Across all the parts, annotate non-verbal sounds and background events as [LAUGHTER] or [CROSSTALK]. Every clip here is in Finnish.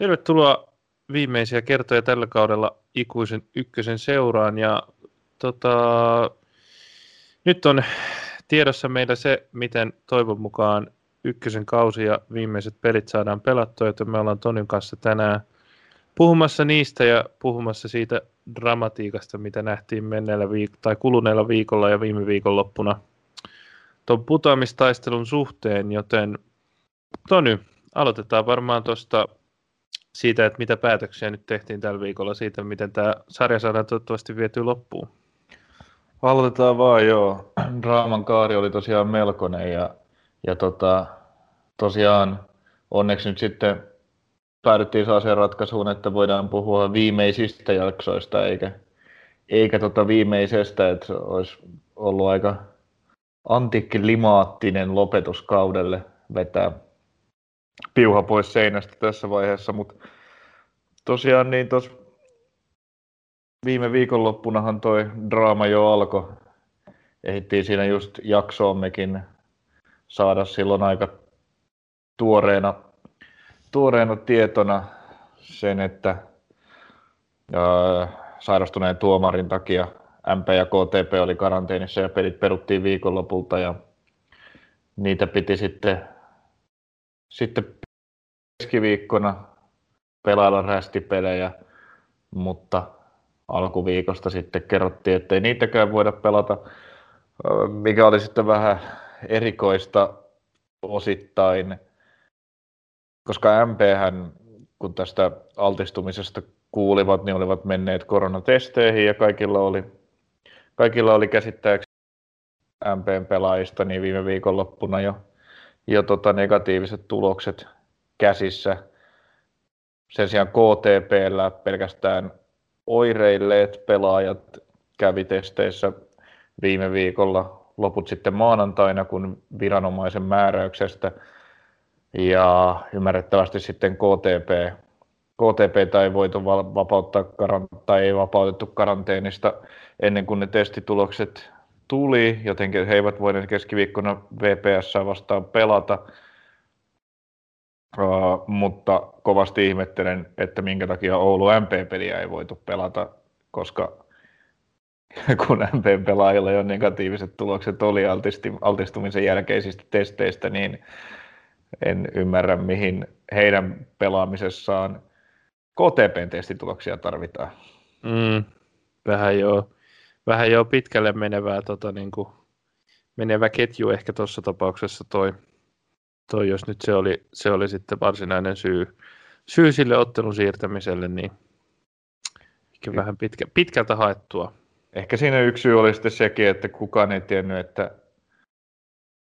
Tervetuloa viimeisiä kertoja tällä kaudella ikuisen ykkösen seuraan. Ja tota, nyt on tiedossa meillä se, miten toivon mukaan ykkösen kausi ja viimeiset pelit saadaan pelattua, joten me ollaan Tonin kanssa tänään puhumassa niistä ja puhumassa siitä dramatiikasta, mitä nähtiin menneellä viik- tai kuluneella viikolla ja viime viikonloppuna tuon putoamistaistelun suhteen, joten Tony, aloitetaan varmaan tuosta siitä, että mitä päätöksiä nyt tehtiin tällä viikolla, siitä miten tämä sarja saadaan toivottavasti vietyä loppuun. Aloitetaan vaan, joo. Draaman kaari oli tosiaan melkoinen ja, ja tota, tosiaan onneksi nyt sitten päädyttiin sellaiseen ratkaisuun, että voidaan puhua viimeisistä jaksoista eikä, eikä tota viimeisestä, että olisi ollut aika antikkilimaattinen lopetuskaudelle vetää piuha pois seinästä tässä vaiheessa, mutta tosiaan niin tos viime viikonloppunahan toi draama jo alkoi. Ehittiin siinä just jaksoommekin saada silloin aika tuoreena, tuoreena tietona sen, että ää, sairastuneen tuomarin takia MP ja KTP oli karanteenissa ja pelit peruttiin viikonlopulta ja niitä piti sitten sitten keskiviikkona pelailla rästipelejä, mutta alkuviikosta sitten kerrottiin, että ei niitäkään voida pelata, mikä oli sitten vähän erikoista osittain, koska MP kun tästä altistumisesta kuulivat, niin olivat menneet koronatesteihin ja kaikilla oli, kaikilla oli käsittääkseni MPn pelaajista niin viime viikonloppuna jo jo tota negatiiviset tulokset käsissä. Sen sijaan KTPllä pelkästään oireilleet pelaajat kävi testeissä viime viikolla, loput sitten maanantaina, kun viranomaisen määräyksestä. Ja ymmärrettävästi sitten KTP, KTP ei voitu vapauttaa tai ei vapautettu karanteenista ennen kuin ne testitulokset tuli, joten he eivät voineet keskiviikkona VPS vastaan pelata. Uh, mutta kovasti ihmettelen, että minkä takia Oulu MP-peliä ei voitu pelata, koska [LAUGHS] kun MP-pelaajilla jo negatiiviset tulokset oli altisti, altistumisen jälkeisistä testeistä, niin en ymmärrä, mihin heidän pelaamisessaan KTPn testituloksia tarvitaan. Mm, vähän joo vähän jo pitkälle menevää, tota, niin kuin, menevä ketju ehkä tuossa tapauksessa toi, toi, jos nyt se oli, se oli sitten varsinainen syy, syy sille ottelun siirtämiselle, niin ehkä vähän pitkä, pitkältä haettua. Ehkä siinä yksi syy oli sitten sekin, että kukaan ei tiennyt, että,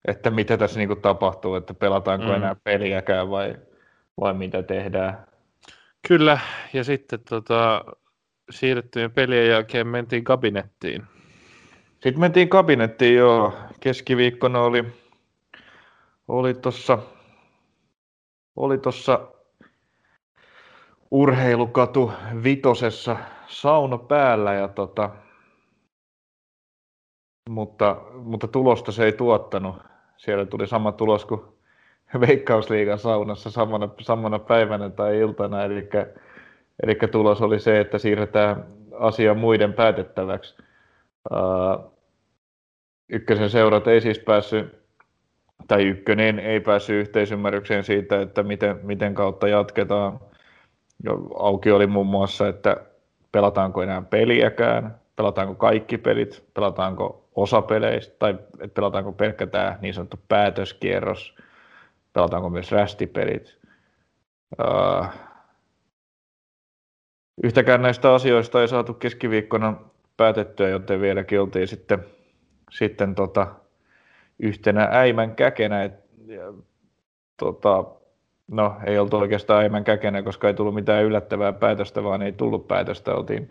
että mitä tässä niin kuin tapahtuu, että pelataanko mm. enää peliäkään vai, vai mitä tehdään. Kyllä, ja sitten tota, siirrettyjen pelien jälkeen mentiin kabinettiin. Sitten mentiin kabinettiin jo. Keskiviikkona oli, oli tuossa oli tossa urheilukatu vitosessa sauna päällä ja tota, mutta, mutta tulosta se ei tuottanut. Siellä tuli sama tulos kuin Veikkausliigan saunassa samana, samana päivänä tai iltana, eli Eli tulos oli se, että siirretään asia muiden päätettäväksi. Ykkösen seurat ei siis päässyt, tai ykkönen ei päässyt yhteisymmärrykseen siitä, että miten, miten kautta jatketaan. Auki oli muun muassa, että pelataanko enää peliäkään, pelataanko kaikki pelit, pelataanko osa peleistä, tai pelataanko pelkkä tämä niin sanottu päätöskierros, pelataanko myös rästipelit. Uh, Yhtäkään näistä asioista ei saatu keskiviikkona päätettyä, joten vieläkin oltiin sitten, sitten tota, yhtenä äimän käkenä. Et, ja, tota, no, ei oltu oikeastaan äimän käkenä, koska ei tullut mitään yllättävää päätöstä, vaan ei tullut päätöstä. Oltiin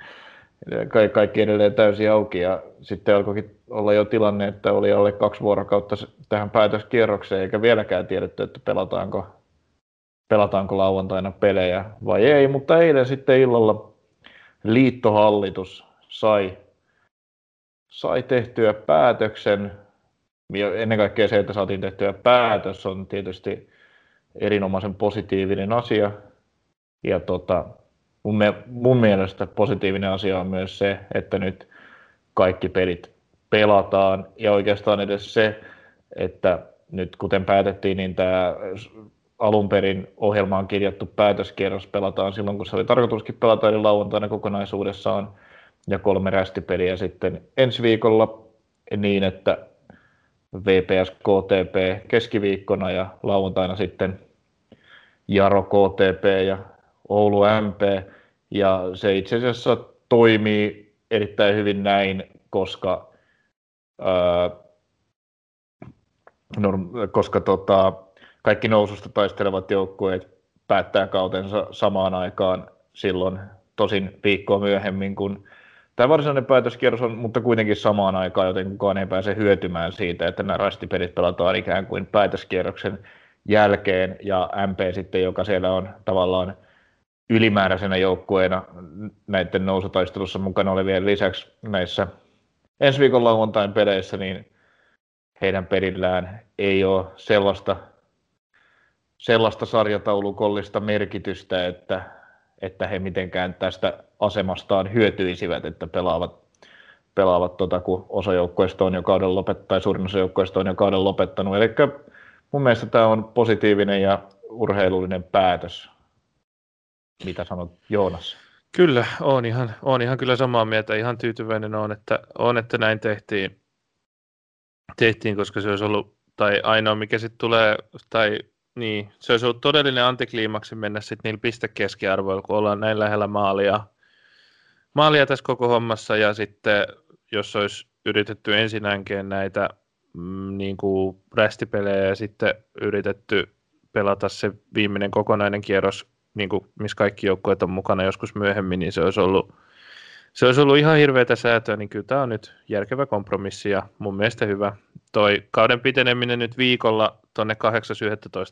kaikki edelleen täysin auki ja sitten alkoikin olla jo tilanne, että oli alle kaksi vuorokautta tähän päätöskierrokseen, eikä vieläkään tiedetty, että pelataanko pelataanko lauantaina pelejä vai ei, mutta eilen sitten illalla liittohallitus sai, sai tehtyä päätöksen. Ja ennen kaikkea se, että saatiin tehtyä päätös, on tietysti erinomaisen positiivinen asia. ja tota, mun, me, mun mielestä positiivinen asia on myös se, että nyt kaikki pelit pelataan ja oikeastaan edes se, että nyt kuten päätettiin, niin tämä alun perin ohjelmaan kirjattu päätöskierros pelataan silloin, kun se oli tarkoituskin pelata, eli lauantaina kokonaisuudessaan, ja kolme rästipeliä sitten ensi viikolla niin, että VPS KTP keskiviikkona ja lauantaina sitten Jaro KTP ja Oulu MP, ja se itse asiassa toimii erittäin hyvin näin, koska, ää, koska tota, kaikki noususta taistelevat joukkueet päättää kautensa samaan aikaan silloin tosin viikkoa myöhemmin kuin tämä varsinainen päätöskierros on, mutta kuitenkin samaan aikaan, joten kukaan ei pääse hyötymään siitä, että nämä rastipelit pelataan ikään kuin päätöskierroksen jälkeen ja MP sitten, joka siellä on tavallaan ylimääräisenä joukkueena näiden nousutaistelussa mukana olevien lisäksi näissä ensi viikon lauantain peleissä, niin heidän perillään ei ole sellaista sellaista sarjataulukollista merkitystä, että, että he mitenkään tästä asemastaan hyötyisivät, että pelaavat, pelaavat tota, kun osa joukkoista on jo kauden lopettanut, tai suurin osa joukkoista on jo kauden lopettanut. Eli mun mielestä tämä on positiivinen ja urheilullinen päätös. Mitä sanot Joonas? Kyllä, on ihan, on ihan kyllä samaa mieltä. Ihan tyytyväinen on, että, on, että näin tehtiin, tehtiin, koska se olisi ollut, tai ainoa mikä sitten tulee, tai niin, se olisi ollut todellinen antikliimaksi mennä sitten niillä pistekeskiarvoilla, kun ollaan näin lähellä maalia, maalia tässä koko hommassa, ja sitten jos olisi yritetty ensinäänkin näitä mm, niin kuin rästipelejä ja sitten yritetty pelata se viimeinen kokonainen kierros, niin kuin, missä kaikki joukkueet on mukana joskus myöhemmin, niin se olisi ollut, se olisi ollut ihan hirveätä säätöä, niin kyllä tämä on nyt järkevä kompromissi ja mun mielestä hyvä. Toi kauden piteneminen nyt viikolla tuonne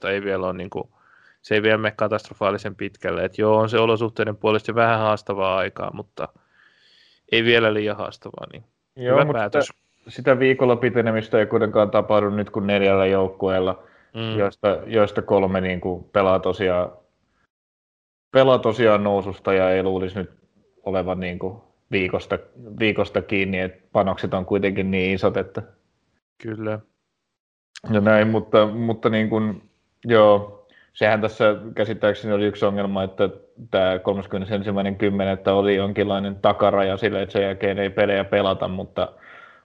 8.11. ei vielä ole niin kuin, se ei vielä mene katastrofaalisen pitkälle. Et joo, on se olosuhteiden puolesta vähän haastavaa aikaa, mutta ei vielä liian haastavaa. Niin joo, hyvä päätös. Sitä, sitä viikolla pitenemistä ei kuitenkaan tapahdu nyt kuin neljällä joukkueella, mm. joista, joista kolme niin kuin pelaa tosiaan pelaa tosiaan noususta ja ei luulisi nyt olevan niin kuin viikosta, viikosta kiinni, että panokset on kuitenkin niin isot, että Kyllä. Ja näin, mutta, mutta niin kuin, joo, sehän tässä käsittääkseni oli yksi ongelma, että tämä 31.10. oli jonkinlainen takaraja sille, että sen jälkeen ei pelejä pelata, mutta,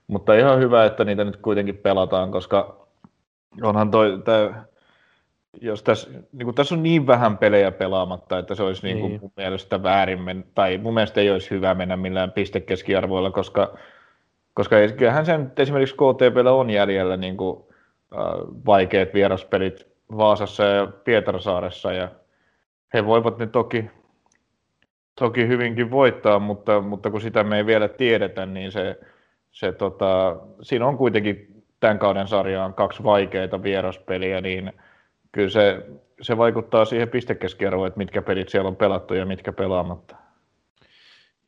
mutta ihan hyvä, että niitä nyt kuitenkin pelataan, koska onhan toi, tämä, jos tässä, niin kuin tässä on niin vähän pelejä pelaamatta, että se olisi niin. Niin kuin mun mielestä väärin, men, tai mun mielestä ei olisi hyvä mennä millään pistekeskiarvoilla, koska koska kyllähän sen esimerkiksi KTPllä on jäljellä niin kuin, vaikeat vieraspelit Vaasassa ja Pietarsaaressa ja he voivat ne toki, toki hyvinkin voittaa, mutta, mutta kun sitä me ei vielä tiedetä, niin se, se tota, siinä on kuitenkin tämän kauden sarjaan kaksi vaikeita vieraspeliä, niin kyllä se, se vaikuttaa siihen pistekeskiarvoon, että mitkä pelit siellä on pelattu ja mitkä pelaamatta.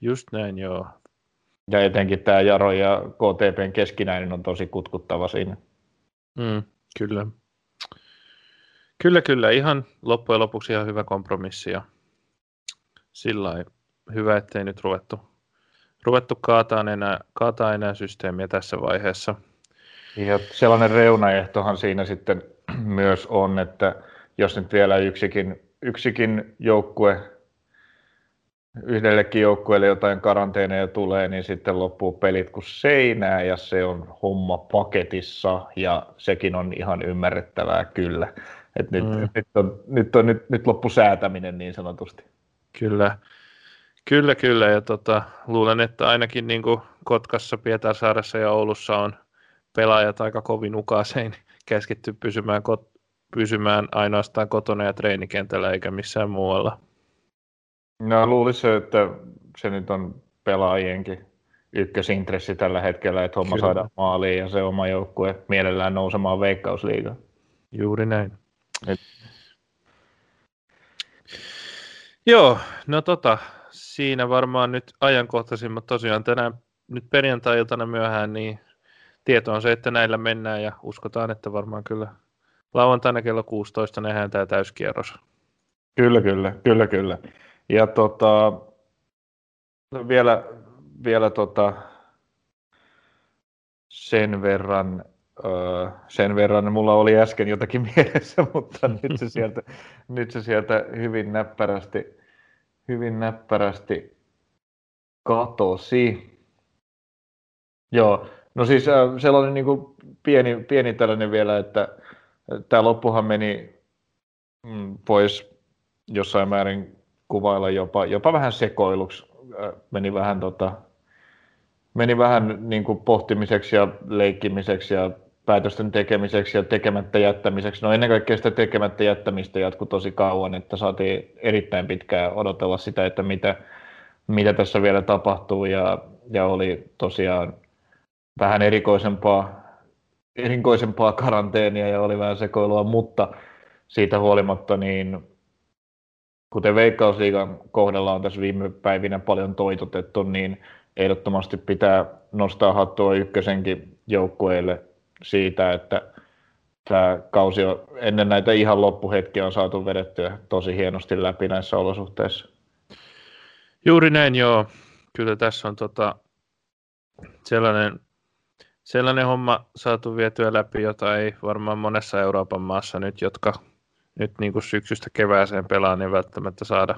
Just näin, joo. Ja etenkin tämä Jaro ja KTPn keskinäinen on tosi kutkuttava siinä. Mm, kyllä. Kyllä, kyllä. Ihan loppujen lopuksi ihan hyvä kompromissi ja sillä hyvä, ettei nyt ruvettu, ruvettu kaataa enää, kaataa enää systeemiä tässä vaiheessa. Ja sellainen reunaehtohan siinä sitten [CLEARS THROAT] myös on, että jos nyt vielä yksikin, yksikin joukkue yhdellekin joukkueelle jotain karanteeneja tulee, niin sitten loppuu pelit kuin seinää ja se on homma paketissa ja sekin on ihan ymmärrettävää kyllä. Et nyt, mm. nyt, on, nyt, on, nyt, nyt loppu säätäminen niin sanotusti. Kyllä, kyllä, kyllä. Ja tota, luulen, että ainakin niin kuin Kotkassa, Pietarsaaressa ja Oulussa on pelaajat aika kovin ukasein [LAUGHS] käsketty pysymään, kot- pysymään ainoastaan kotona ja treenikentällä eikä missään muualla. No luulisin, että se nyt on pelaajienkin ykkösintressi tällä hetkellä, että homma Kyllä. saada maaliin ja se oma joukkue mielellään nousemaan veikkausliigaan. Juuri näin. Et... Joo, no tota, siinä varmaan nyt ajankohtaisimmat tosiaan tänään nyt perjantai-iltana myöhään, niin tieto on se, että näillä mennään ja uskotaan, että varmaan kyllä lauantaina kello 16 nähdään tämä täyskierros. Kyllä, kyllä, kyllä, kyllä. Ja tota, vielä, vielä tota, sen verran, öö, sen verran, mulla oli äsken jotakin [LAUGHS] mielessä, mutta nyt se sieltä, nyt se sieltä hyvin näppärästi, hyvin näppärästi katosi. Joo, no siis sellainen niin kuin pieni, pieni tällainen vielä, että tämä loppuhan meni mm, pois jossain määrin kuvailla jopa, jopa vähän sekoiluksi. Meni vähän, tota, meni vähän niin kuin pohtimiseksi ja leikkimiseksi ja päätösten tekemiseksi ja tekemättä jättämiseksi. No ennen kaikkea sitä tekemättä jättämistä jatkui tosi kauan, että saatiin erittäin pitkään odotella sitä, että mitä, mitä tässä vielä tapahtuu ja, ja oli tosiaan vähän erikoisempaa, erikoisempaa karanteenia ja oli vähän sekoilua, mutta siitä huolimatta niin kuten Veikkausliigan kohdalla on tässä viime päivinä paljon toitotettu, niin ehdottomasti pitää nostaa hattua ykkösenkin joukkueille siitä, että tämä kausi on, ennen näitä ihan loppuhetkiä on saatu vedettyä tosi hienosti läpi näissä olosuhteissa. Juuri näin, joo. Kyllä tässä on tota, sellainen, sellainen homma saatu vietyä läpi, jota ei varmaan monessa Euroopan maassa nyt, jotka nyt niin kuin syksystä kevääseen pelaa, niin välttämättä saada,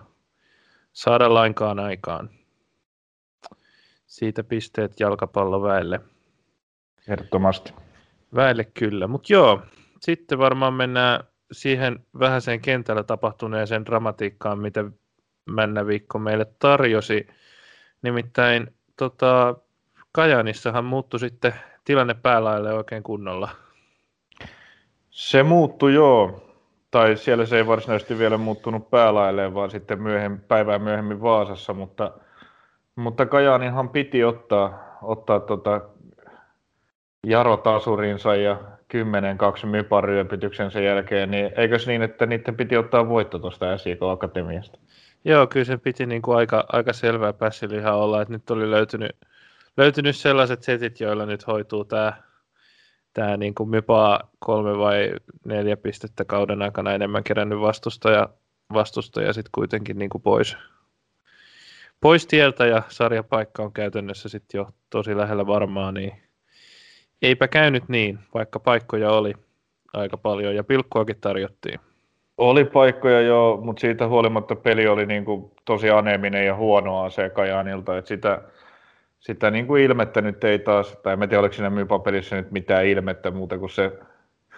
saada lainkaan aikaan. Siitä pisteet jalkapalloväelle. Ehdottomasti. Väelle kyllä, mutta joo, sitten varmaan mennään siihen vähäiseen kentällä tapahtuneeseen dramatiikkaan, mitä Männä viikko meille tarjosi. Nimittäin tota, Kajanissahan muuttui sitten tilanne päälaille oikein kunnolla. Se muuttui joo tai siellä se ei varsinaisesti vielä muuttunut päälailleen, vaan sitten myöhemmin, päivää myöhemmin Vaasassa, mutta, mutta Kajaaninhan piti ottaa, ottaa tota Jaro Tasurinsa ja 10-2 myparyöpytyksen sen jälkeen, niin eikös niin, että niiden piti ottaa voitto tuosta SIK Akatemiasta? Joo, kyllä se piti niin kuin aika, aika selvää pässilihaa olla, että nyt oli löytynyt, löytynyt sellaiset setit, joilla nyt hoituu tämä tämä niin kuin Mypaa kolme vai neljä pistettä kauden aikana enemmän kerännyt vastustaja, vastustaja sitten kuitenkin niin kuin pois, pois tieltä ja sarjapaikka on käytännössä sitten jo tosi lähellä varmaa, niin eipä käynyt niin, vaikka paikkoja oli aika paljon ja pilkkuakin tarjottiin. Oli paikkoja jo, mutta siitä huolimatta peli oli niin kuin tosi aneminen ja huonoa se Kajaanilta, että sitä, sitä niin kuin ilmettä nyt ei taas, tai en tiedä oliko siinä myypapelissä nyt mitään ilmettä muuta kuin se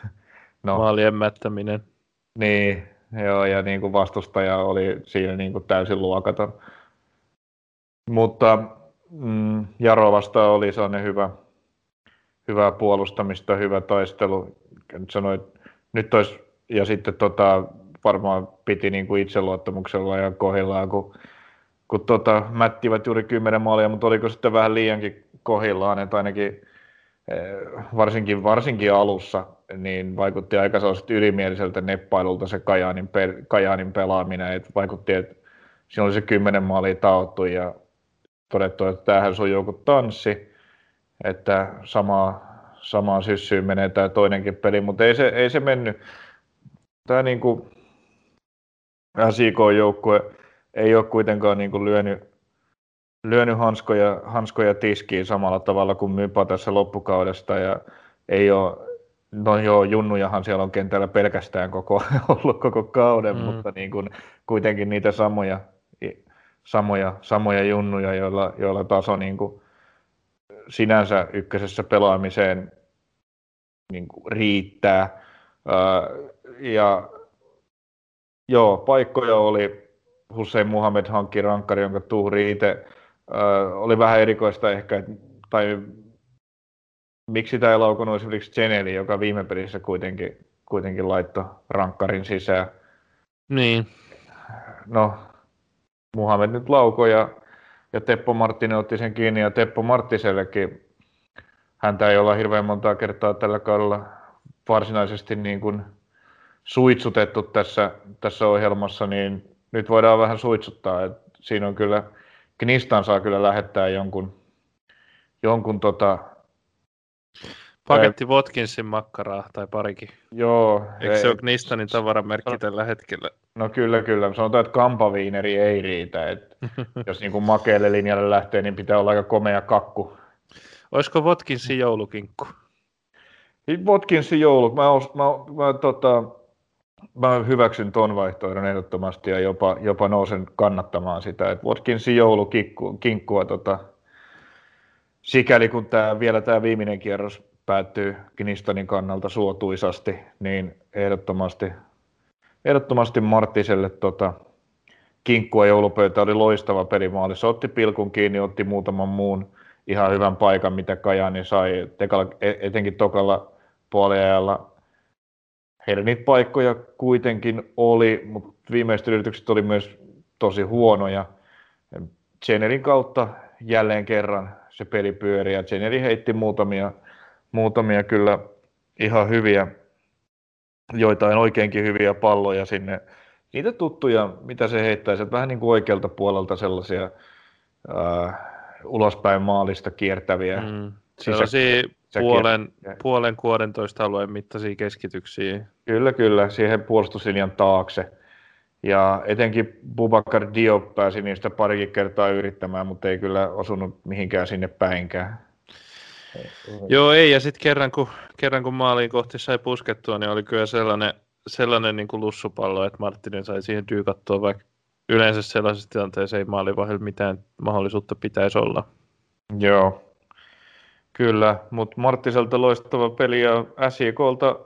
[LAUGHS] no, maalien mättäminen. Niin, joo, ja niin kuin vastustaja oli siinä niin kuin täysin luokaton. Mutta mm, Jaro vastaan oli sellainen hyvä, hyvä puolustamista, hyvä taistelu. Nyt sanoit, nyt olisi, ja sitten tota, varmaan piti niin kuin itseluottamuksella ja kohillaan, kun kun tota, mättivät juuri kymmenen maalia, mutta oliko sitten vähän liiankin kohillaan, että ainakin eh, varsinkin, varsinkin alussa niin vaikutti aika sellaiset ylimieliseltä neppailulta se Kajaanin, pe, Kajaanin pelaaminen, että vaikutti, että siinä oli se kymmenen maalia taottu ja todettu, että tämähän sujuu kuin tanssi, että samaa, samaan syssyyn menee tämä toinenkin peli, mutta ei se, ei se mennyt. Tämä niin kuin SIK-joukkue, ei ole kuitenkaan niin kuin lyönyt, lyönyt hanskoja, hanskoja tiskiin samalla tavalla kuin Mypa tässä loppukaudesta ja ei ole, no joo, junnujahan siellä on kentällä pelkästään koko, [LAUGHS] ollut koko kauden, mm. mutta niin kuin, kuitenkin niitä samoja, samoja, samoja junnuja, joilla, joilla taso niin kuin sinänsä ykkösessä pelaamiseen niin kuin riittää. ja joo, paikkoja oli Hussein Muhammed hankki rankkari, jonka Tuhri itse oli vähän erikoista ehkä, tai miksi tämä ei laukunut esimerkiksi Geneli, joka viime pelissä kuitenkin, kuitenkin laittoi rankkarin sisään. Niin. No, Muhammed nyt laukoi ja, ja Teppo Marttinen otti sen kiinni ja Teppo Marttisellekin häntä ei olla hirveän montaa kertaa tällä kaudella varsinaisesti niin kuin suitsutettu tässä, tässä ohjelmassa, niin nyt voidaan vähän suitsuttaa. että siinä on kyllä, Knistan saa kyllä lähettää jonkun, jonkun tota, paketti Watkinsin makkaraa tai parikin. Joo. Eikö se ole Knistanin tavaramerkki tällä hetkellä? No kyllä, kyllä. Sanotaan, että kampaviineri ei riitä. Että [LAUGHS] jos niin kuin makeelle linjalle lähtee, niin pitää olla aika komea kakku. Olisiko Watkinsin joulukinkku? Watkinsin joulu. Mä, os, mä, mä, tota, mä hyväksyn ton vaihtoehdon ehdottomasti ja jopa, jopa nousen kannattamaan sitä. Että Watkinsin joulukinkkua tota, sikäli kun tää, vielä tämä viimeinen kierros päättyy Knistanin kannalta suotuisasti, niin ehdottomasti, ehdottomasti Marttiselle tota, kinkkua joulupöytä oli loistava pelimaali. Se otti pilkun kiinni, otti muutaman muun ihan hyvän paikan, mitä Kajani sai, tekalla, e, etenkin tokalla puoliajalla. Heillä niitä paikkoja kuitenkin oli, mutta viimeiset yritykset oli myös tosi huonoja. Jennerin kautta jälleen kerran se peli pyöri ja Jenneri heitti muutamia, muutamia kyllä ihan hyviä, joitain oikeinkin hyviä palloja sinne. Niitä tuttuja, mitä se heittäisi, vähän niin kuin oikealta puolelta sellaisia ää, ulospäin maalista kiertäviä. Mm. Sellaisia puolen, puolen 16 alueen mittaisia keskityksiä. Kyllä, kyllä, siihen puolustuslinjan taakse. Ja etenkin Bubakar Diop pääsi niistä parikin kertaa yrittämään, mutta ei kyllä osunut mihinkään sinne päinkään. Joo, ei. Ja sitten kerran kun, kerran kun maaliin kohti sai puskettua, niin oli kyllä sellainen, sellainen niin kuin lussupallo, että Martinin sai siihen dyykattua, vaikka yleensä sellaisessa tilanteessa ei maalivahilla mitään mahdollisuutta pitäisi olla. Joo, kyllä. Mutta Marttiselta loistava peli ja SJKlta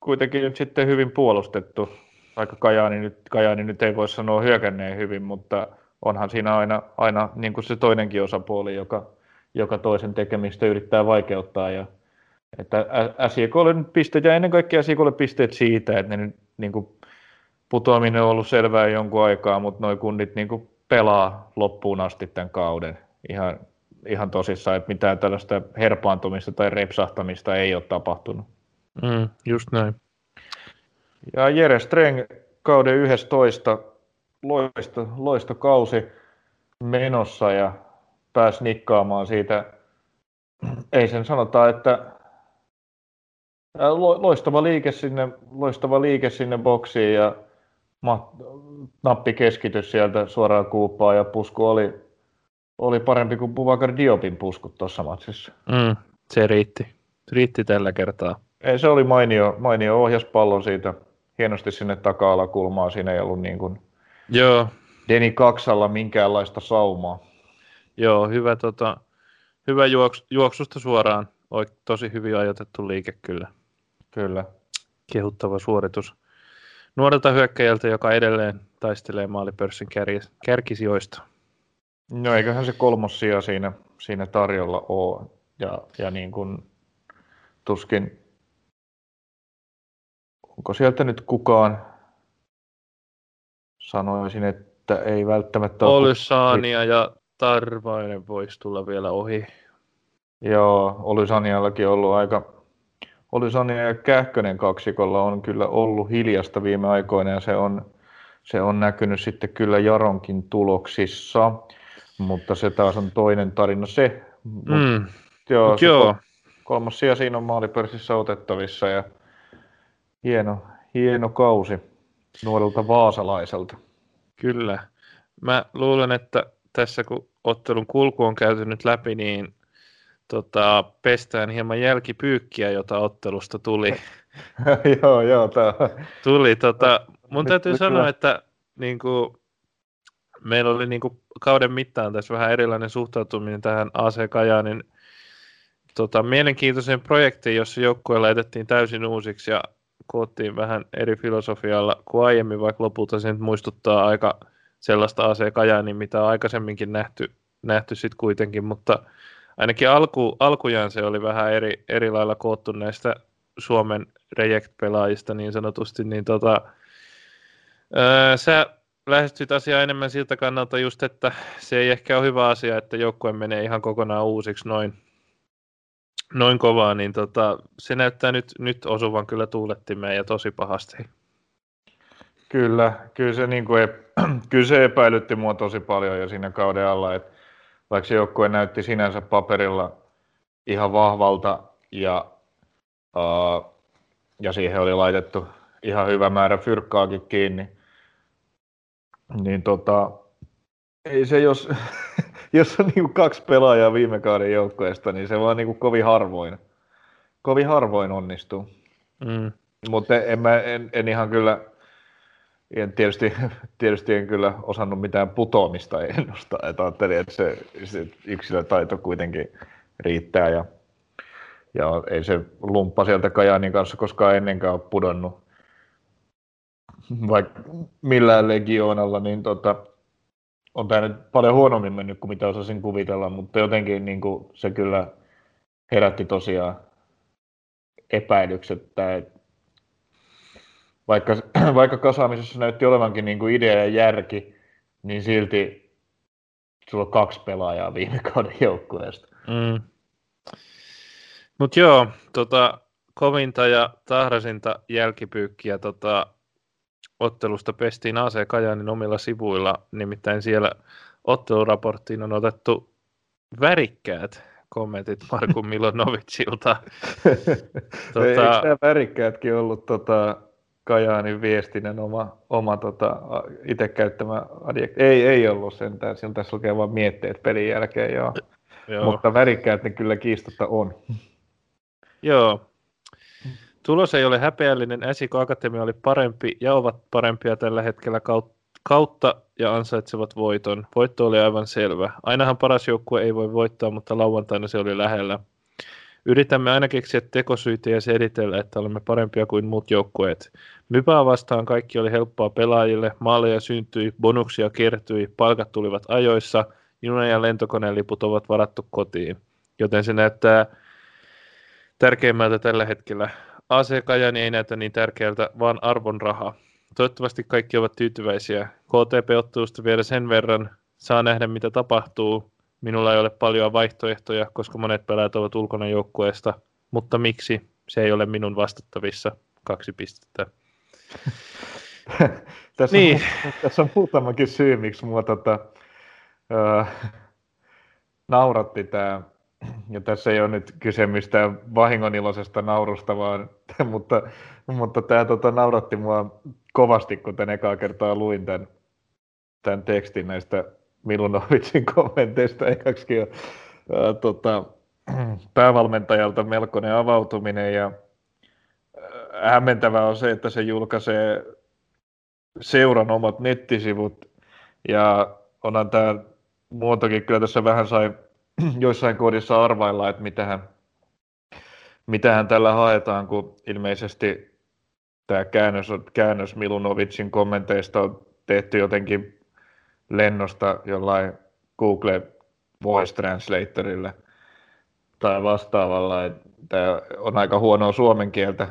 kuitenkin nyt sitten hyvin puolustettu vaikka Kajaani nyt, Kajaani nyt ei voi sanoa hyökänneen hyvin, mutta onhan siinä aina, aina niin kuin se toinenkin osapuoli, joka, joka toisen tekemistä yrittää vaikeuttaa. Ja, että SJKlle nyt pisteet ja ennen kaikkea SJKlle pisteet siitä, että ne nyt niin kuin, putoaminen on ollut selvää jonkun aikaa, mutta nuo kunnit niin kuin, pelaa loppuun asti tämän kauden ihan, ihan tosissaan, että mitään tällaista herpaantumista tai repsahtamista ei ole tapahtunut. Mm, just näin. Ja Jere Streng kauden 11 loista, loista kausi menossa ja pääsi nikkaamaan siitä, ei sen sanota, että loistava liike sinne, loistava liike sinne boksiin ja nappi keskitys sieltä suoraan kuuppaa ja pusku oli, oli parempi kuin Buvakar Diopin puskut tuossa matsissa. Mm, se riitti. Riitti tällä kertaa. Ei, se oli mainio, mainio ohjas pallon siitä hienosti sinne taka-alakulmaan. Siinä ei ollut niin kuin Joo. Deni Kaksalla minkäänlaista saumaa. Joo, hyvä, tota, hyvä juoks, juoksusta suoraan. Oik, tosi hyvin ajoitettu liike kyllä. Kyllä. Kehuttava suoritus. Nuorelta hyökkäjältä, joka edelleen taistelee maalipörssin kärkisijoista. No eiköhän se kolmossia siinä, siinä tarjolla ole. Ja, ja niin kuin tuskin, onko sieltä nyt kukaan, sanoisin, että ei välttämättä ole. Olysania ja Tarvainen voisi tulla vielä ohi. Joo, Olysaniallakin ollut aika, Olysania ja Kähkönen kaksikolla on kyllä ollut hiljasta viime aikoina ja se on, se on näkynyt sitten kyllä Jaronkin tuloksissa, mutta se taas on toinen tarina se. Mm. Joo, Mut joo. kolmas sija siinä on maalipörssissä otettavissa ja Hieno, hieno kausi nuorelta vaasalaiselta. Kyllä. Mä luulen, että tässä kun ottelun kulku on käyty nyt läpi, niin tota, pestään hieman jälkipyykkiä, jota ottelusta tuli. [LAUGHS] joo, joo. Tää... Tuli. Tota, mun täytyy nyt sanoa, että niin kuin, meillä oli niin kuin, kauden mittaan tässä vähän erilainen suhtautuminen tähän AC Kajaanin tota, mielenkiintoiseen projektiin, jossa joukkue laitettiin täysin uusiksi ja koottiin vähän eri filosofialla kuin aiemmin, vaikka lopulta se nyt muistuttaa aika sellaista AC Kajani, mitä on aikaisemminkin nähty, nähty sitten kuitenkin, mutta ainakin alku, alkujaan se oli vähän eri, eri lailla koottu näistä Suomen reject-pelaajista niin sanotusti, niin tota, öö, sä lähestyt asiaa enemmän siltä kannalta just, että se ei ehkä ole hyvä asia, että joukkue menee ihan kokonaan uusiksi noin, noin kovaa, niin tota, se näyttää nyt, nyt osuvan kyllä tuulettimeen ja tosi pahasti. Kyllä, kyllä se, niin kuin, [CLEARS THROAT] kyllä se epäilytti mua tosi paljon jo siinä kauden alla, että vaikka se joukkue näytti sinänsä paperilla ihan vahvalta, ja, uh, ja siihen oli laitettu ihan hyvä määrä fyrkkaakin kiinni. Niin tota, ei se, jos, [LAUGHS] jos on niin kaksi pelaajaa viime kauden joukkueesta, niin se vaan niin kuin kovin harvoin, kovin harvoin onnistuu. Mm. Mutta en, en, en, en, ihan kyllä, en tietysti, [LAUGHS] tietysti en kyllä osannut mitään putoamista ennustaa, että ajattelin, että se, se yksilötaito kuitenkin riittää ja, ja ei se lumppa sieltä Kajaanin kanssa koskaan ennenkään ole pudonnut vaikka millään legioonalla, niin tota, on tämä nyt paljon huonommin mennyt kuin mitä osasin kuvitella, mutta jotenkin niin kuin se kyllä herätti tosiaan epäilykset, että vaikka, [CLEARS THROAT] vaikka kasaamisessa näytti olevankin niin kuin idea ja järki, niin silti sulla on kaksi pelaajaa viime [LAUGHS] kauden joukkueesta. Mm. Mutta joo, tota, kovinta ja tahrasinta jälkipyykkiä tota, ottelusta pestiin AC Kajaanin omilla sivuilla, nimittäin siellä otteluraporttiin on otettu värikkäät kommentit Marku [LAUGHS] Milonovicilta. [LAUGHS] tota... Eikö nämä värikkäätkin ollut tota, Kajaanin viestinen oma, oma tota, itse käyttämä adjekti? Ei, ei ollut sentään, sillä tässä lukee vain mietteet pelin jälkeen, joo. joo. Mutta värikkäät ne kyllä kiistotta on. Joo, Tulos ei ole häpeällinen, Esiko Akatemia oli parempi ja ovat parempia tällä hetkellä kautta ja ansaitsevat voiton. Voitto oli aivan selvä. Ainahan paras joukkue ei voi voittaa, mutta lauantaina se oli lähellä. Yritämme aina keksiä tekosyitä ja selitellä, että olemme parempia kuin muut joukkueet. Mypää vastaan kaikki oli helppoa pelaajille, maaleja syntyi, bonuksia kertyi, palkat tulivat ajoissa, juna- ja lentokoneliput ovat varattu kotiin. Joten se näyttää tärkeimmältä tällä hetkellä. AC Kajani ei näytä niin tärkeältä, vaan arvon raha. Toivottavasti kaikki ovat tyytyväisiä. KTP-ottelusta vielä sen verran. Saa nähdä, mitä tapahtuu. Minulla ei ole paljon vaihtoehtoja, koska monet pelaajat ovat ulkona joukkueesta. Mutta miksi? Se ei ole minun vastattavissa. Kaksi pistettä. [LAUGHS] tässä, niin. on, tässä on muutamakin syy, miksi mua tota, uh, nauratti tämä ja tässä ei ole nyt kyse mistään vahingoniloisesta naurusta, vaan, [LAUGHS] mutta, mutta tämä tota, nauratti mua kovasti, kun tämän ekaa kertaa luin tämän, tämän tekstin näistä Milunovicin [LAUGHS] kommenteista. Ekaksikin on tota, [CLEARS THROAT] päävalmentajalta melkoinen avautuminen ja ää, hämmentävää on se, että se julkaisee seuran omat nettisivut ja onhan tämä muotokin kyllä tässä vähän sai [CLEARS THROAT] joissain kohdissa arvailla, että mitähän, mitähän tällä haetaan, kun ilmeisesti tämä käännös, käännös Milunovicin kommenteista on tehty jotenkin lennosta jollain Google Voice Translatorille tai vastaavalla. Tämä on aika huonoa suomen kieltä,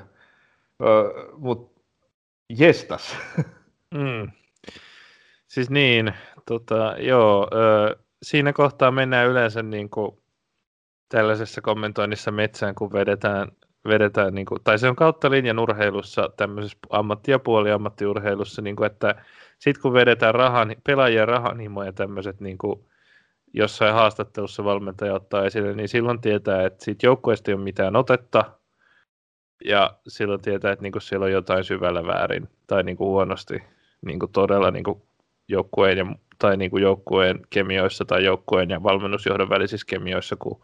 mutta jestas. [LAUGHS] Mm. Siis niin, tota, joo, ö, siinä kohtaa mennään yleensä niin kuin tällaisessa kommentoinnissa metsään, kun vedetään, vedetään niin kuin, tai se on kautta linjan urheilussa, tämmöisessä ammatti- ja puoliammattiurheilussa, niin kuin, että sitten kun vedetään rahan, pelaajien rahanhimoja tämmöiset niin kuin, jossain haastattelussa valmentaja ottaa esille, niin silloin tietää, että siitä joukkueesta ei ole mitään otetta, ja silloin tietää, että niin kuin siellä on jotain syvällä väärin tai niin kuin huonosti niin kuin todella niin kuin joukkueen ja tai niin kuin joukkueen kemioissa tai joukkueen ja valmennusjohdon välisissä kemioissa, kun,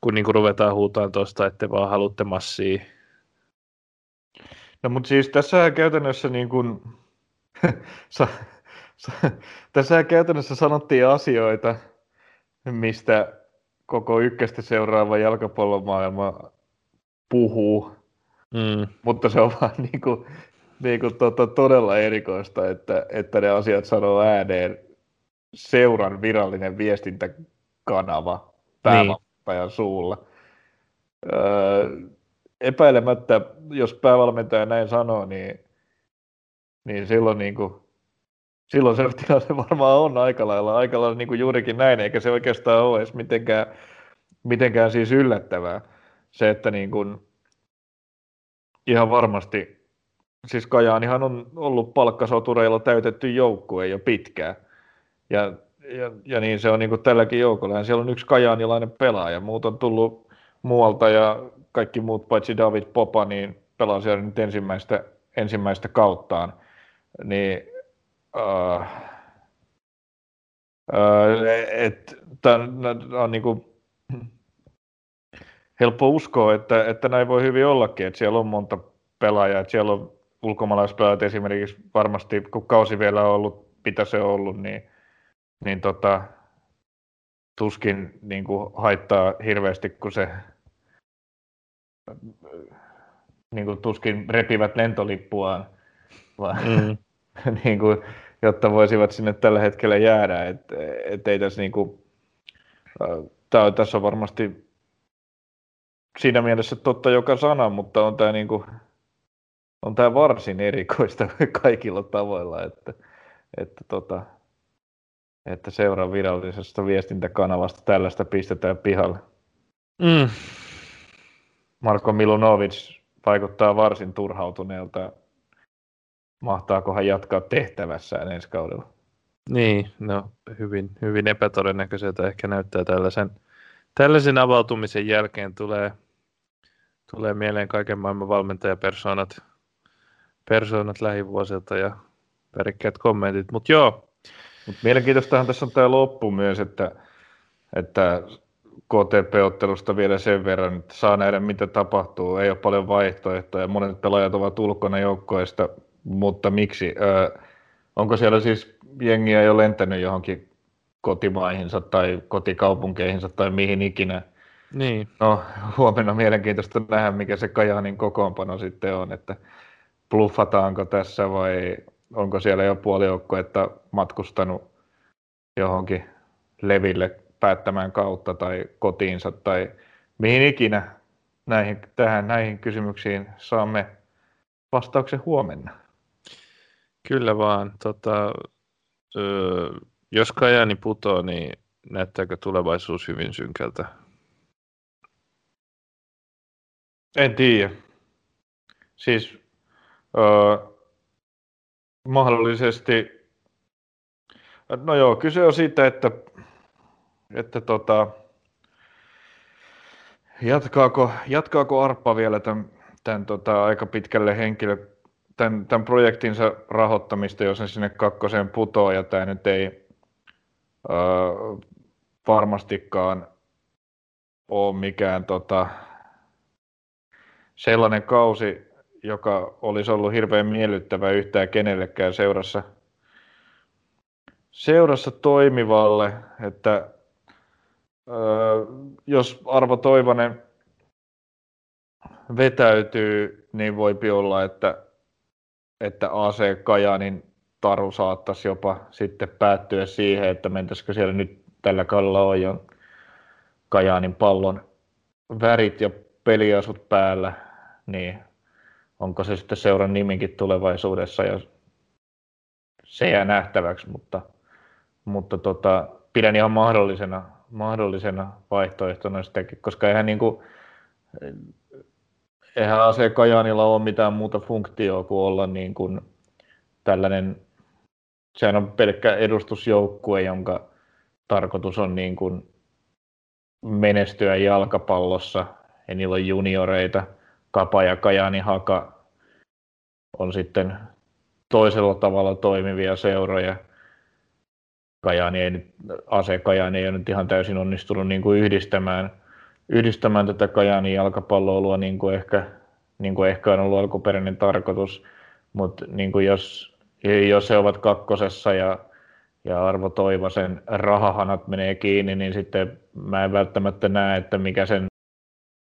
kun niin kuin ruvetaan huutaan tuosta, että vaan haluatte massia. No mutta siis tässä käytännössä niin kuin, [LAUGHS] tässä käytännössä sanottiin asioita, mistä koko ykköstä seuraava jalkapallomaailma puhuu, mm. mutta se on vaan niin kuin, niin kuin, tota, todella erikoista, että, että ne asiat sanoo ääneen seuran virallinen viestintäkanava päävalmentajan niin. suulla. Öö, epäilemättä, jos päävalmentaja näin sanoo, niin, niin silloin, niin kuin, silloin se tilanne [LAUGHS] varmaan on aika lailla, aika lailla niin kuin juurikin näin, eikä se oikeastaan ole edes mitenkään, mitenkään siis yllättävää. Se, että niin kuin, ihan varmasti siis Kajaanihan on ollut palkkasotureilla täytetty joukkue jo pitkään. Ja, ja, ja niin se on niin kuin tälläkin joukolla. Ja siellä on yksi kajaanilainen pelaaja. Muut on tullut muualta ja kaikki muut paitsi David Popa, niin pelaa siellä nyt ensimmäistä, ensimmäistä kauttaan. Niin, uh, uh, et, on, on niin kuin, helppo uskoa, että, että näin voi hyvin ollakin, että siellä on monta pelaajaa, että siellä on ulkomaalaispelaajat esimerkiksi varmasti, kun kausi vielä on ollut, mitä se on ollut, niin, niin tota, tuskin niin kuin haittaa hirveästi, kun se niin kuin tuskin repivät lentolippuaan, vaan, mm. [LAUGHS] niin kuin, jotta voisivat sinne tällä hetkellä jäädä. Et, et ei tässä, niin kuin, tää, tässä on varmasti siinä mielessä totta joka sana, mutta on tämä niin kuin, on tämä varsin erikoista [LAUGHS] kaikilla tavoilla, että, että, tota, että seuran virallisesta viestintäkanavasta tällaista pistetään pihalle. Mm. Marko Milunovic vaikuttaa varsin turhautuneelta. Mahtaako hän jatkaa tehtävässään ensi kaudella? Niin, no hyvin, hyvin epätodennäköiseltä ehkä näyttää tällaisen, tällaisen avautumisen jälkeen tulee, tulee mieleen kaiken maailman valmentajapersoonat persoonat lähivuosilta ja värikkäät kommentit, mutta joo. Mut mielenkiintoistahan tässä on tämä loppu myös, että, että KTP-ottelusta vielä sen verran, että saa nähdä mitä tapahtuu. Ei ole paljon vaihtoehtoja, monet pelaajat ovat ulkona joukkoista, mutta miksi? Öö, onko siellä siis jengiä jo lentänyt johonkin kotimaihinsa tai kotikaupunkeihinsa tai mihin ikinä? Niin. No, huomenna mielenkiintoista nähdä, mikä se Kajaanin kokoonpano sitten on, että bluffataanko tässä vai onko siellä jo puoli että matkustanut johonkin leville päättämään kautta tai kotiinsa tai mihin ikinä näihin, tähän, näihin kysymyksiin saamme vastauksen huomenna. Kyllä vaan. Tota, ö, jos Kajani putoo, niin näyttääkö tulevaisuus hyvin synkältä? En tiedä. Siis ö, mahdollisesti, no joo, kyse on siitä, että että tota, jatkaako, jatkaako Arppa vielä tämän, tämän tota, aika pitkälle henkilö, tämän, tämän projektinsa rahoittamista, jos ne sinne kakkoseen putoo, ja tämä nyt ei öö, varmastikaan ole mikään tota, sellainen kausi, joka olisi ollut hirveän miellyttävä yhtään kenellekään seurassa, seurassa toimivalle, että jos Arvo Toivonen vetäytyy, niin voipi olla, että, että AC Kajanin taru saattaisi jopa sitten päättyä siihen, että mentäisikö siellä nyt tällä kaudella on jo Kajaanin pallon värit ja peliasut päällä, niin onko se sitten seuran niminkin tulevaisuudessa ja se jää nähtäväksi, mutta, mutta tota, pidän ihan mahdollisena mahdollisena vaihtoehtona sitäkin, koska eihän, niin kuin, eihän ase Kajaanilla ole mitään muuta funktioa kuin olla niin kuin tällainen, sehän on pelkkä edustusjoukkue, jonka tarkoitus on niin kuin menestyä jalkapallossa, ja niillä on junioreita, Kapa ja Kajani Haka on sitten toisella tavalla toimivia seuroja, Kajaani ei nyt, ase Kajaani ei nyt ihan täysin onnistunut niin kuin yhdistämään, yhdistämään tätä Kajaanin jalkapalloilua niin kuin ehkä, niin kuin ehkä on ollut alkuperäinen tarkoitus, mutta niin kuin jos, jos he ovat kakkosessa ja, ja Arvo Toivosen rahahanat menee kiinni, niin sitten mä en välttämättä näe, että mikä sen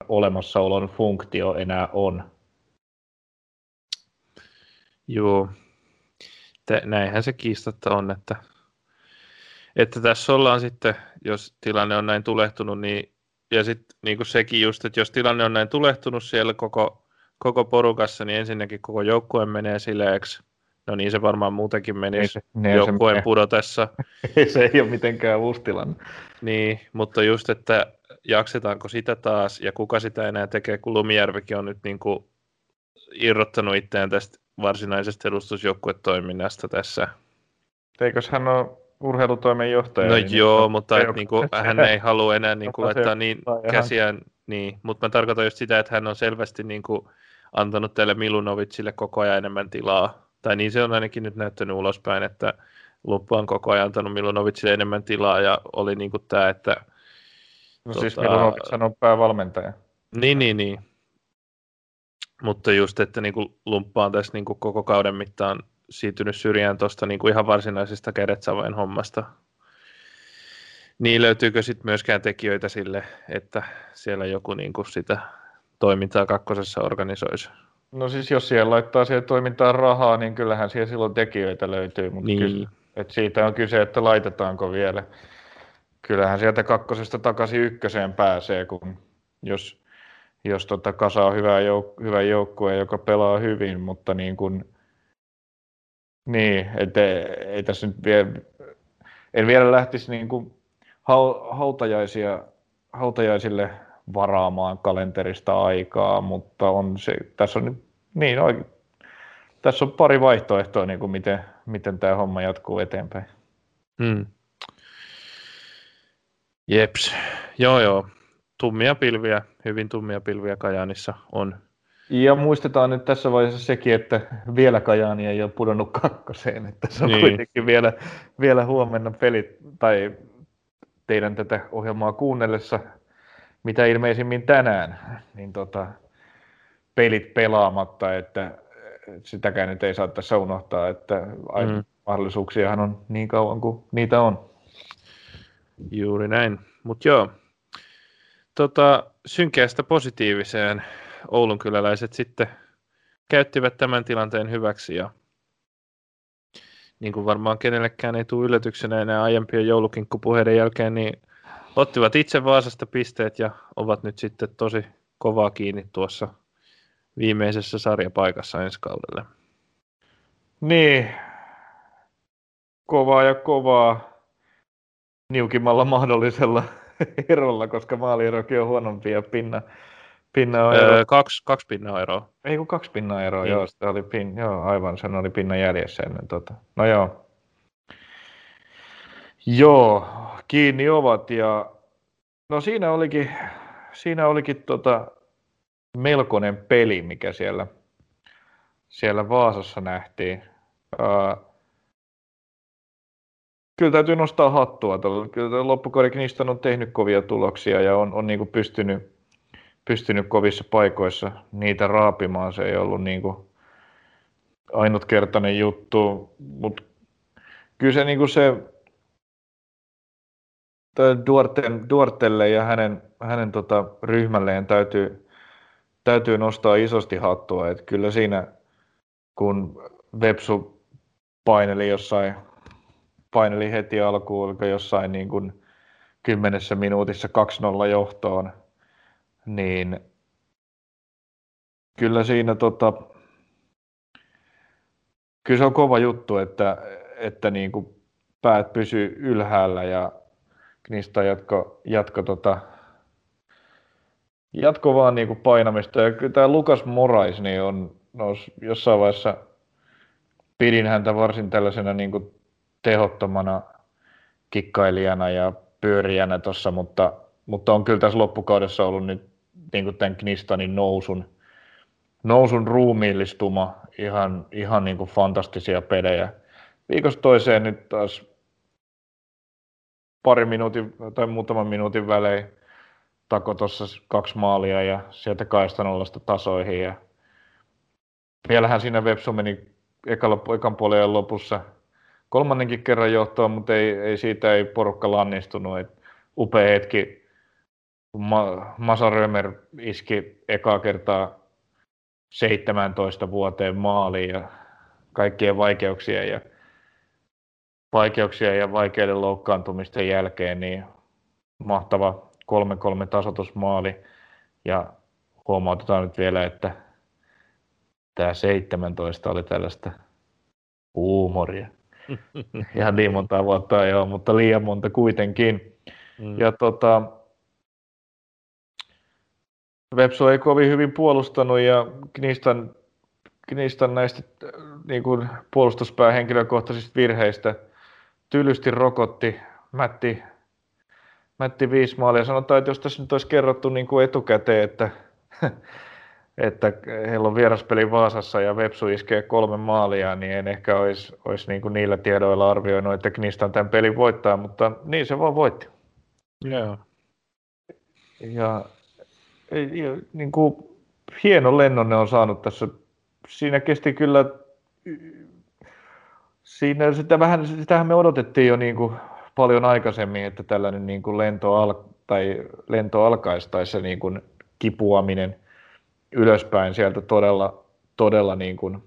olemassaolon funktio enää on. Joo, näinhän se kiistatta on, että että tässä ollaan sitten, jos tilanne on näin tulehtunut, niin ja sitten niin kuin sekin just, että jos tilanne on näin tulehtunut siellä koko, koko porukassa, niin ensinnäkin koko joukkue menee sileeksi. No niin se varmaan muutenkin menisi niin, joukkueen se pudotessa. [LAUGHS] se ei ole mitenkään uusi tilanne. Niin, mutta just, että jaksetaanko sitä taas ja kuka sitä enää tekee, kun Lumijärvikin on nyt niin kuin irrottanut itseään tästä varsinaisesta edustusjoukkuetoiminnasta tässä. Eikös hän ole urheilutoimen johtaja. No niin joo, mutta et, niin kuin, hän ei halua enää niin kuin, laittaa niin käsiään niin, mutta mä tarkoitan just sitä, että hän on selvästi niin kuin antanut tälle Milunovicille koko ajan enemmän tilaa. Tai niin se on ainakin nyt näyttänyt ulospäin, että Lumppa on koko ajan antanut Milunovicille enemmän tilaa ja oli niin kuin tämä, että... No tota... siis Milunovic on päävalmentaja. Niin, niin, niin. Mutta just, että niin kuin Lumppa on tässä niin kuin koko kauden mittaan siirtynyt syrjään tuosta niin kuin ihan varsinaisesta kädetsavojen hommasta. Niin löytyykö sitten myöskään tekijöitä sille, että siellä joku niin kuin sitä toimintaa kakkosessa organisoisi? No siis jos siellä laittaa siihen toimintaan rahaa, niin kyllähän siellä silloin tekijöitä löytyy, mutta niin. kyse, että siitä on kyse, että laitetaanko vielä. Kyllähän sieltä kakkosesta takaisin ykköseen pääsee, kun jos, jos tota kasa on hyvä, jouk- hyvä joukkue, joka pelaa hyvin, mutta niin kuin, niin, että ei tässä nyt vielä, en vielä lähtisi niin kuin hautajaisia, hautajaisille varaamaan kalenterista aikaa, mutta on se, tässä on niin oikein, tässä on pari vaihtoehtoa, niin kuin miten, miten tämä homma jatkuu eteenpäin. Hmm. Jeps, joo joo, tummia pilviä, hyvin tummia pilviä Kajaanissa on. Ja muistetaan nyt tässä vaiheessa sekin, että vielä Kajaani ei ole pudonnut kakkoseen, että se on niin. kuitenkin vielä, vielä huomenna pelit, tai teidän tätä ohjelmaa kuunnellessa, mitä ilmeisimmin tänään, niin tota, pelit pelaamatta, että sitäkään nyt ei saa tässä unohtaa, että mm. mahdollisuuksiahan on niin kauan kuin niitä on. Juuri näin, mutta joo, tota, synkeästä positiiviseen Oulun kyläläiset sitten käyttivät tämän tilanteen hyväksi ja niin kuin varmaan kenellekään ei tule yllätyksenä enää aiempien joulukinkkupuheiden jälkeen, niin ottivat itse Vaasasta pisteet ja ovat nyt sitten tosi kovaa kiinni tuossa viimeisessä sarjapaikassa ensi kaudelle. Niin, kovaa ja kovaa niukimmalla mahdollisella [LAUGHS] erolla, koska maalierokin on huonompi ja pinna, pinna on öö, kaksi, kaksi pinnan eroa. Ei kun kaksi pinnan eroa, niin. joo, sitä oli pin, joo, aivan, sen oli pinnan jäljessä ennen tota. No joo. Joo, kiinni ovat ja no siinä olikin, siinä olikin tota, melkoinen peli, mikä siellä, siellä Vaasassa nähtiin. Uh, kyllä täytyy nostaa hattua. Kyllä loppukauden Knistan on tehnyt kovia tuloksia ja on, on niin kuin pystynyt, pystynyt kovissa paikoissa niitä raapimaan. Se ei ollut niin kuin ainutkertainen juttu, mutta kyllä se, niin kuin se Duarten, Duartelle ja hänen, hänen tota, ryhmälleen täytyy, täytyy nostaa isosti hattua. että kyllä siinä, kun Vepsu paineli jossain, paineli heti alkuun, jossain niin kuin kymmenessä minuutissa 2-0 johtoon, niin kyllä siinä tota, kyllä se on kova juttu, että, että niin kuin päät pysyy ylhäällä ja niistä jatko, jatko tota, jatko vaan niin kuin painamista. Ja kyllä tämä Lukas Morais niin on jossain vaiheessa pidin häntä varsin tällaisena niin kuin tehottomana kikkailijana ja pyöriänä tuossa, mutta, mutta on kyllä tässä loppukaudessa ollut nyt niin kuin tämän Knistanin nousun, nousun ruumiillistuma, ihan, ihan niin kuin fantastisia pelejä. Viikosta toiseen nyt taas pari minuutin tai muutaman minuutin välein tako tuossa kaksi maalia ja sieltä kaistanollasta tasoihin. Ja vielähän siinä Webso meni ekan puolen lopussa kolmannenkin kerran johtoon, mutta ei, ei siitä ei porukka lannistunut. Et upea hetki. Ma, Masa Römer iski ekaa kertaa 17 vuoteen maaliin ja kaikkien vaikeuksien ja vaikeuksia ja vaikeiden loukkaantumisten jälkeen niin mahtava 3-3 tasotusmaali. Ja huomautetaan nyt vielä, että tämä 17 oli tällaista huumoria. [LAUGHS] Ihan niin monta vuotta joo, mutta liian monta kuitenkin. Mm. Ja tota, Vepso ei kovin hyvin puolustanut ja Knistan, Knistan näistä niin kuin puolustuspää henkilökohtaisista virheistä tylysti rokotti Mätti Mätti viisi maalia. Sanotaan, että jos tässä nyt olisi kerrottu niin kuin etukäteen, että, [LAUGHS] että heillä on vieraspeli Vaasassa ja Vepsu iskee kolme maalia, niin en ehkä olisi, olisi niin kuin niillä tiedoilla arvioinut, että Knistan tämän pelin voittaa, mutta niin se vaan voitti. Joo. Ja, ja niin kuin, hieno lennon ne on saanut tässä. Siinä kesti kyllä, siinä sitä vähän, sitähän me odotettiin jo niin kuin paljon aikaisemmin, että tällainen niin kuin lento, al, tai lento alkaisi tai se niin kuin kipuaminen ylöspäin sieltä todella, todella niin kuin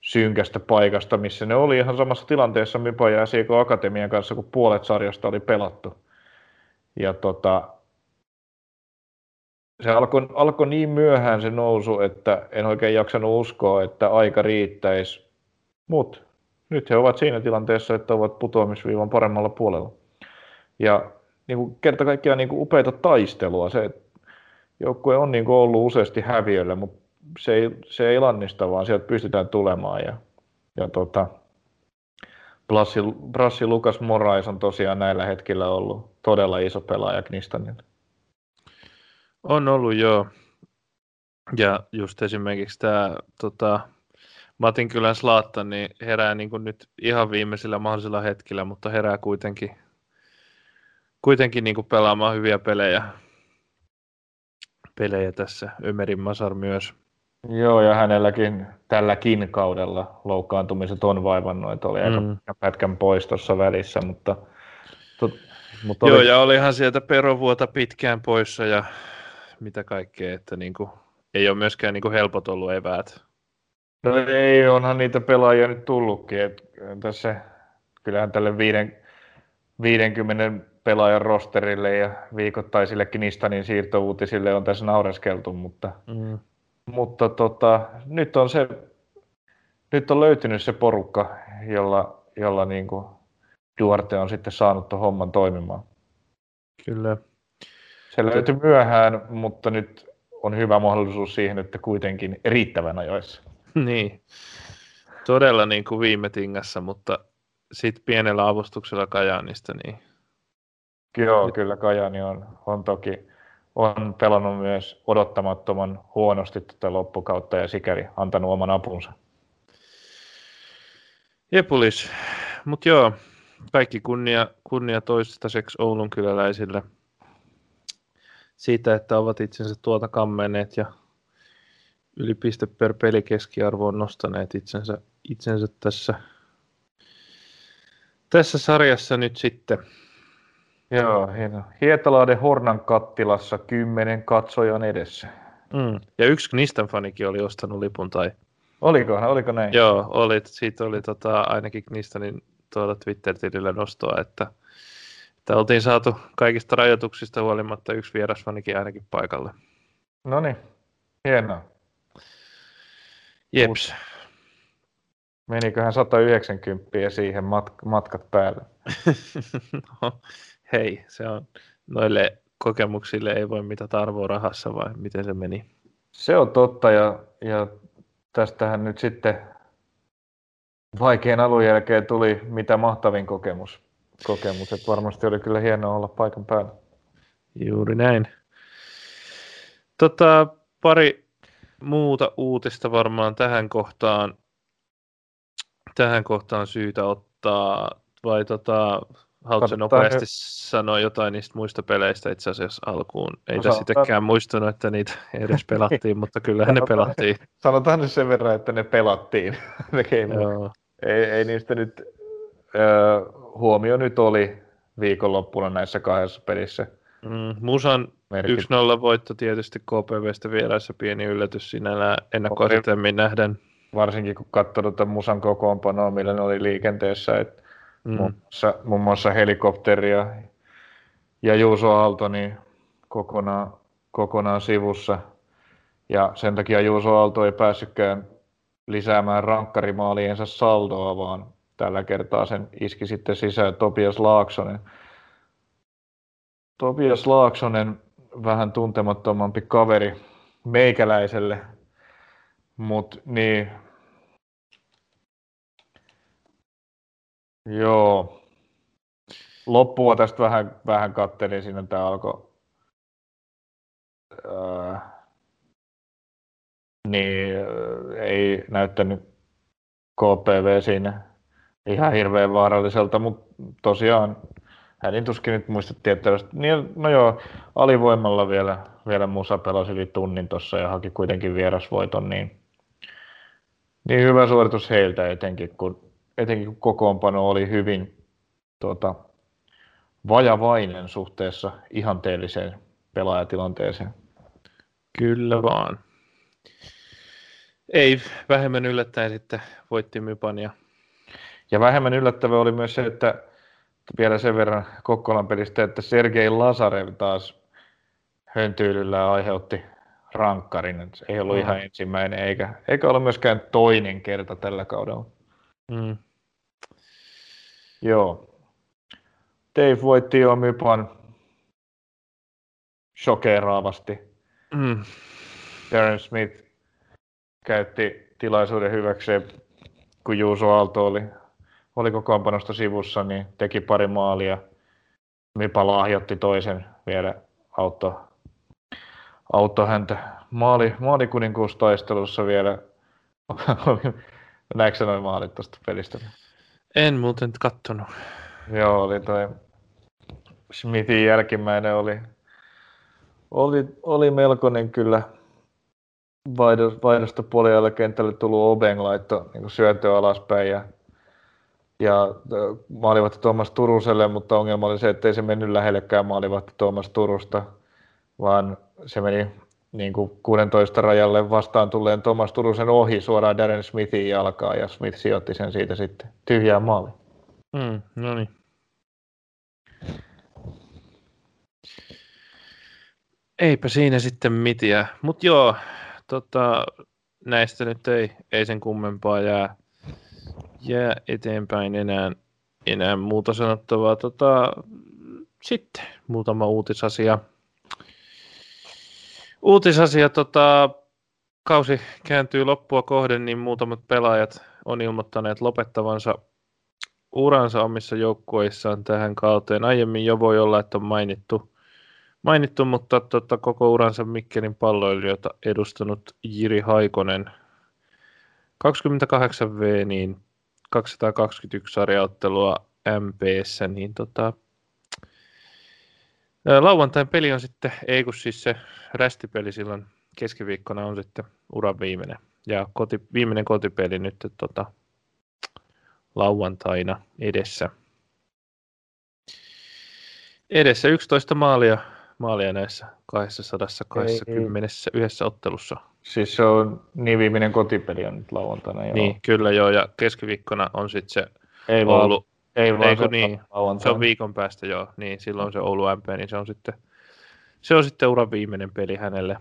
synkästä paikasta, missä ne oli ihan samassa tilanteessa Mypa ja Sieko Akatemian kanssa, kun puolet sarjasta oli pelattu. Ja tota, se alkoi, alkoi niin myöhään se nousu, että en oikein jaksanut uskoa, että aika riittäisi. Mutta nyt he ovat siinä tilanteessa, että ovat putoamisviivan paremmalla puolella. Ja niin kuin kerta kaikkiaan niin kuin upeita taistelua. Se joukkue on niin ollut useasti häviöllä, mutta se ei, se ei lannista, vaan sieltä pystytään tulemaan. Ja, ja tota, Brassi, Brassi Lukas Morais on tosiaan näillä hetkillä ollut todella iso pelaaja Knistanille. On ollut joo. Ja just esimerkiksi tämä tota, Matin kylän Slaatta niin herää niin kuin nyt ihan viimeisillä mahdollisilla hetkillä, mutta herää kuitenkin, kuitenkin niin kuin pelaamaan hyviä pelejä, pelejä tässä. Ömerin Masar myös. Joo, ja hänelläkin tälläkin kaudella loukkaantumiset on vaivannut, että oli mm. aika pätkän pois tuossa välissä, mutta... Tot, mutta oli... Joo, ja olihan sieltä perovuota pitkään poissa ja mitä kaikkea, että niin kuin, ei ole myöskään niin kuin helpot ollut eväät No ei, onhan niitä pelaajia nyt tullutkin. Et tässä, kyllähän tälle viiden, 50 pelaajan rosterille ja viikoittaisillekin Nistanin siirtouutisille on tässä naureskeltu, mutta, mm. mutta tota, nyt on se nyt on löytynyt se porukka, jolla, jolla niin kuin Duarte on sitten saanut tuon homman toimimaan. Kyllä. Se löytyi myöhään, mutta nyt on hyvä mahdollisuus siihen, että kuitenkin riittävän ajoissa. [LAUGHS] niin, todella niin kuin viime tingassa, mutta sitten pienellä avustuksella Kajaanista, niin... Joo, kyllä Kajani on, on toki on pelannut myös odottamattoman huonosti tätä loppukautta ja sikäli antanut oman apunsa. Jepulis, mutta joo, kaikki kunnia, kunnia toistaiseksi Oulun kyläläisille siitä, että ovat itsensä tuota kammenneet ja yli piste per peli keskiarvoon nostaneet itsensä, itsensä tässä, tässä sarjassa nyt sitten. Joo, hieno. Hietalahden Hornan kattilassa kymmenen katsojan edessä. Mm. Ja yksi Knistan fanikin oli ostanut lipun tai... Oliko, oliko näin? Joo, oli, siitä oli tota, ainakin Knistanin tuolla Twitter-tilillä nostoa, että, että oltiin saatu kaikista rajoituksista huolimatta yksi vierasfanikin ainakin paikalle. No niin, hienoa. Jeps. Meniköhän 190 siihen mat- matkat päälle? no, [LAUGHS] hei, se on noille kokemuksille ei voi mitata arvoa rahassa vai miten se meni? Se on totta ja, ja tästähän nyt sitten vaikean alun jälkeen tuli mitä mahtavin kokemus. kokemus. Että varmasti oli kyllä hienoa olla paikan päällä. Juuri näin. Tota, pari muuta uutista varmaan tähän kohtaan, tähän kohtaan syytä ottaa, vai tota, haluatko nopeasti nyt... sanoa jotain niistä muista peleistä itse asiassa alkuun? Ei no, tässä sitäkään muistanut, että niitä edes [LAUGHS] pelattiin, mutta kyllähän ne pelattiin. Sanotaan nyt sen verran, että ne pelattiin. [LAUGHS] ne ei, ei niistä nyt, äh, huomio nyt oli viikonloppuna näissä kahdessa pelissä. Mm, Musan merkit. 1-0 voitto tietysti KPVstä vieraissa pieni yllätys sinällään ennakkoasetelmiin nähden. Varsinkin kun katsoi tuota Musan kokoonpanoa, millä ne oli liikenteessä, että mm. muun, muassa, muun muassa helikopteria ja Juuso Aalto niin kokonaan, kokonaan sivussa. Ja sen takia Juuso Aalto ei päässytkään lisäämään rankkarimaaliensa saldoa, vaan tällä kertaa sen iski sitten sisään Topias Laaksonen. Topias Laaksonen vähän tuntemattomampi kaveri meikäläiselle, mutta niin, joo, loppua tästä vähän, vähän kattelin, siinä tämä alkoi öö, niin ei näyttänyt KPV siinä ihan hirveän vaaralliselta, mutta tosiaan hänin tuskin nyt muistettiin, että niin, no joo, alivoimalla vielä, vielä Musa pelasi yli tunnin tuossa ja haki kuitenkin vierasvoiton, niin, niin hyvä suoritus heiltä etenkin, kun, etenkin kun kokoonpano oli hyvin tuota, vajavainen suhteessa ihanteelliseen pelaajatilanteeseen. Kyllä vaan. Ei vähemmän yllättäen sitten voitti Mypan. Ja, ja vähemmän yllättävä oli myös se, että vielä sen verran Kokkolan pelistä, että Sergei Lazarev taas höntyylyllä aiheutti rankkarin. Se ei ollut mm. ihan ensimmäinen, eikä, eikä ole myöskään toinen kerta tällä kaudella. Mm. Joo. Dave voitti jo Mypan shokeraavasti. Mm. Darren Smith käytti tilaisuuden hyväkseen, kun Juuso Aalto oli, oli kokoonpanosta sivussa, niin teki pari maalia. Mipa lahjoitti toisen vielä auto, auto häntä maali, maalikuninkuustaistelussa vielä. [LAUGHS] Näetkö noin maalit tuosta pelistä? En muuten kattonut. Joo, oli toi Smithin jälkimmäinen oli, oli, oli melkoinen kyllä vaihdosta puoliajalle kentälle tullut Obeng laitto niin syötö alaspäin ja, ja maalivahti Tuomas Turuselle, mutta ongelma oli se, että ei se mennyt lähellekään maalivahti Tuomas Turusta, vaan se meni niin kuin 16 rajalle vastaan tulleen Thomas Turusen ohi suoraan Darren Smithin jalkaan ja Smith sijoitti sen siitä sitten tyhjään maaliin. Mm, no niin. Eipä siinä sitten mitiä. Mutta joo, tota, näistä nyt ei, ei sen kummempaa jää, jää eteenpäin enää, enää muuta sanottavaa. Tota, sitten muutama uutisasia. Uutisasia, tota, kausi kääntyy loppua kohden, niin muutamat pelaajat on ilmoittaneet lopettavansa uransa omissa joukkueissaan tähän kauteen. Aiemmin jo voi olla, että on mainittu mainittu, mutta tota, koko uransa Mikkelin palloilijoita edustanut Jiri Haikonen. 28V, niin 221 sarjaottelua MPssä, niin tota, lauantain peli on sitten, ei kun siis se rästipeli silloin keskiviikkona on sitten uran viimeinen. Ja koti, viimeinen kotipeli nyt tota, lauantaina edessä. Edessä 11 maalia maalia näissä 221 ottelussa. Siis se on niin viimeinen kotipeli on nyt lauantaina. Joo. Niin, kyllä joo, ja keskiviikkona on sitten se ei Oulu. Ei vaan se, niin, se on viikon päästä joo, niin silloin se Oulu MP, niin se on sitten, se on sitten uran viimeinen peli hänelle.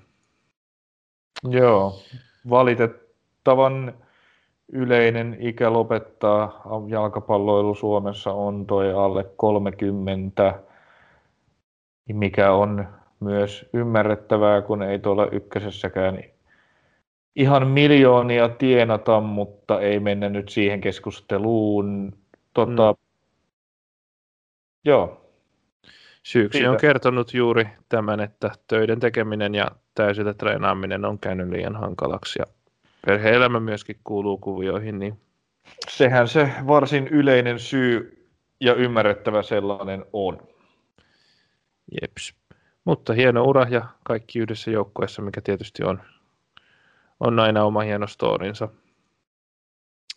Joo, valitettavan yleinen ikä lopettaa jalkapalloilu Suomessa on toi alle 30 mikä on myös ymmärrettävää, kun ei tuolla ykkösessäkään ihan miljoonia tienata, mutta ei mennä nyt siihen keskusteluun. Tota, mm. Joo. Syyksi Siitä. on kertonut juuri tämän, että töiden tekeminen ja täysillä treenaaminen on käynyt liian hankalaksi ja perhe-elämä myöskin kuuluu kuvioihin. Niin... Sehän se varsin yleinen syy ja ymmärrettävä sellainen on. Jeps. Mutta hieno ura ja kaikki yhdessä joukkueessa, mikä tietysti on, on aina oma hieno storinsa.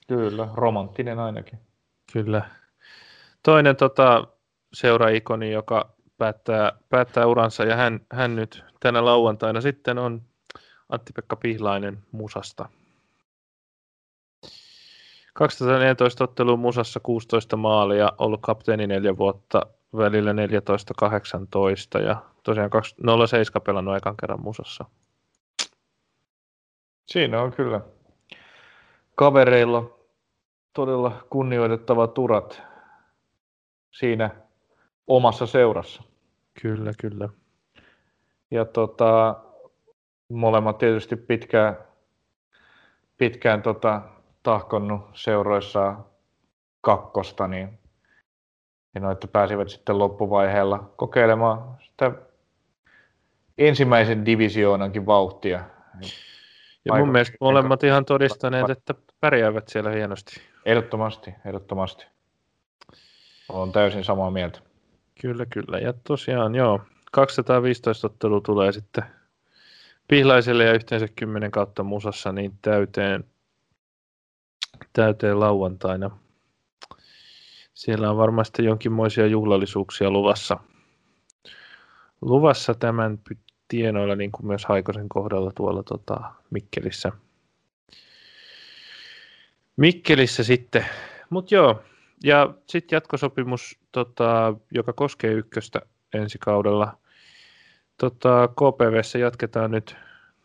Kyllä, romanttinen ainakin. Kyllä. Toinen tota, seuraikoni, joka päättää, päättää uransa, ja hän, hän nyt tänä lauantaina sitten on Antti-Pekka Pihlainen Musasta. 2014 otteluun Musassa 16 maalia, ollut kapteeni neljä vuotta, välillä 14-18 ja tosiaan 07 pelannut ekan kerran musassa. Siinä on kyllä kavereilla todella kunnioitettavat urat siinä omassa seurassa. Kyllä, kyllä. Ja tota, molemmat tietysti pitkään, pitkään tota, tahkonnut seuroissa kakkosta, niin Hienoa, että pääsivät sitten loppuvaiheella kokeilemaan sitä ensimmäisen divisioonankin vauhtia. Ja mun mielestä molemmat ihan todistaneet, että pärjäävät siellä hienosti. Ehdottomasti, ehdottomasti. Olen täysin samaa mieltä. Kyllä, kyllä. Ja tosiaan, joo, 215 ottelu tulee sitten Pihlaiselle ja yhteensä 10 kautta musassa niin täyteen, täyteen lauantaina. Siellä on varmasti jonkinmoisia juhlallisuuksia luvassa. Luvassa tämän tienoilla, niin kuin myös Haikosen kohdalla tuolla tota, Mikkelissä. Mikkelissä sitten. Mutta joo, ja sitten jatkosopimus, tota, joka koskee ykköstä ensi kaudella. Tota, KPVssä jatketaan nyt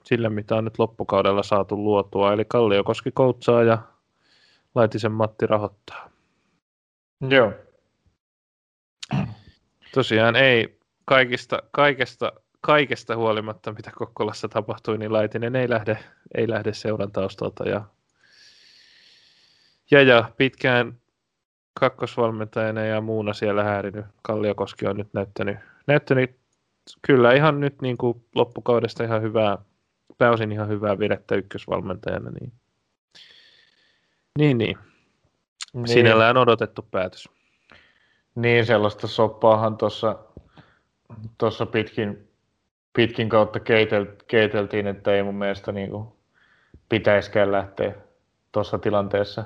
sillä, mitä on nyt loppukaudella saatu luotua. Eli Kalliokoski koutsaa ja Laitisen Matti rahoittaa. Joo. Tosiaan ei kaikista, kaikesta, kaikesta huolimatta, mitä Kokkolassa tapahtui, niin Laitinen ei lähde, ei lähde seuran taustalta. Ja, ja, ja pitkään kakkosvalmentajana ja muuna siellä häirinyt. Kalliokoski on nyt näyttänyt, näyttänyt kyllä ihan nyt niin kuin loppukaudesta ihan hyvää, pääosin ihan hyvää vedettä ykkösvalmentajana. Niin, niin, niin. niin. Sinällään odotettu päätös. Niin, sellaista soppaahan tuossa tuossa pitkin, pitkin kautta keitel, keiteltiin, että ei mun mielestä niin kuin pitäisikään lähteä tuossa tilanteessa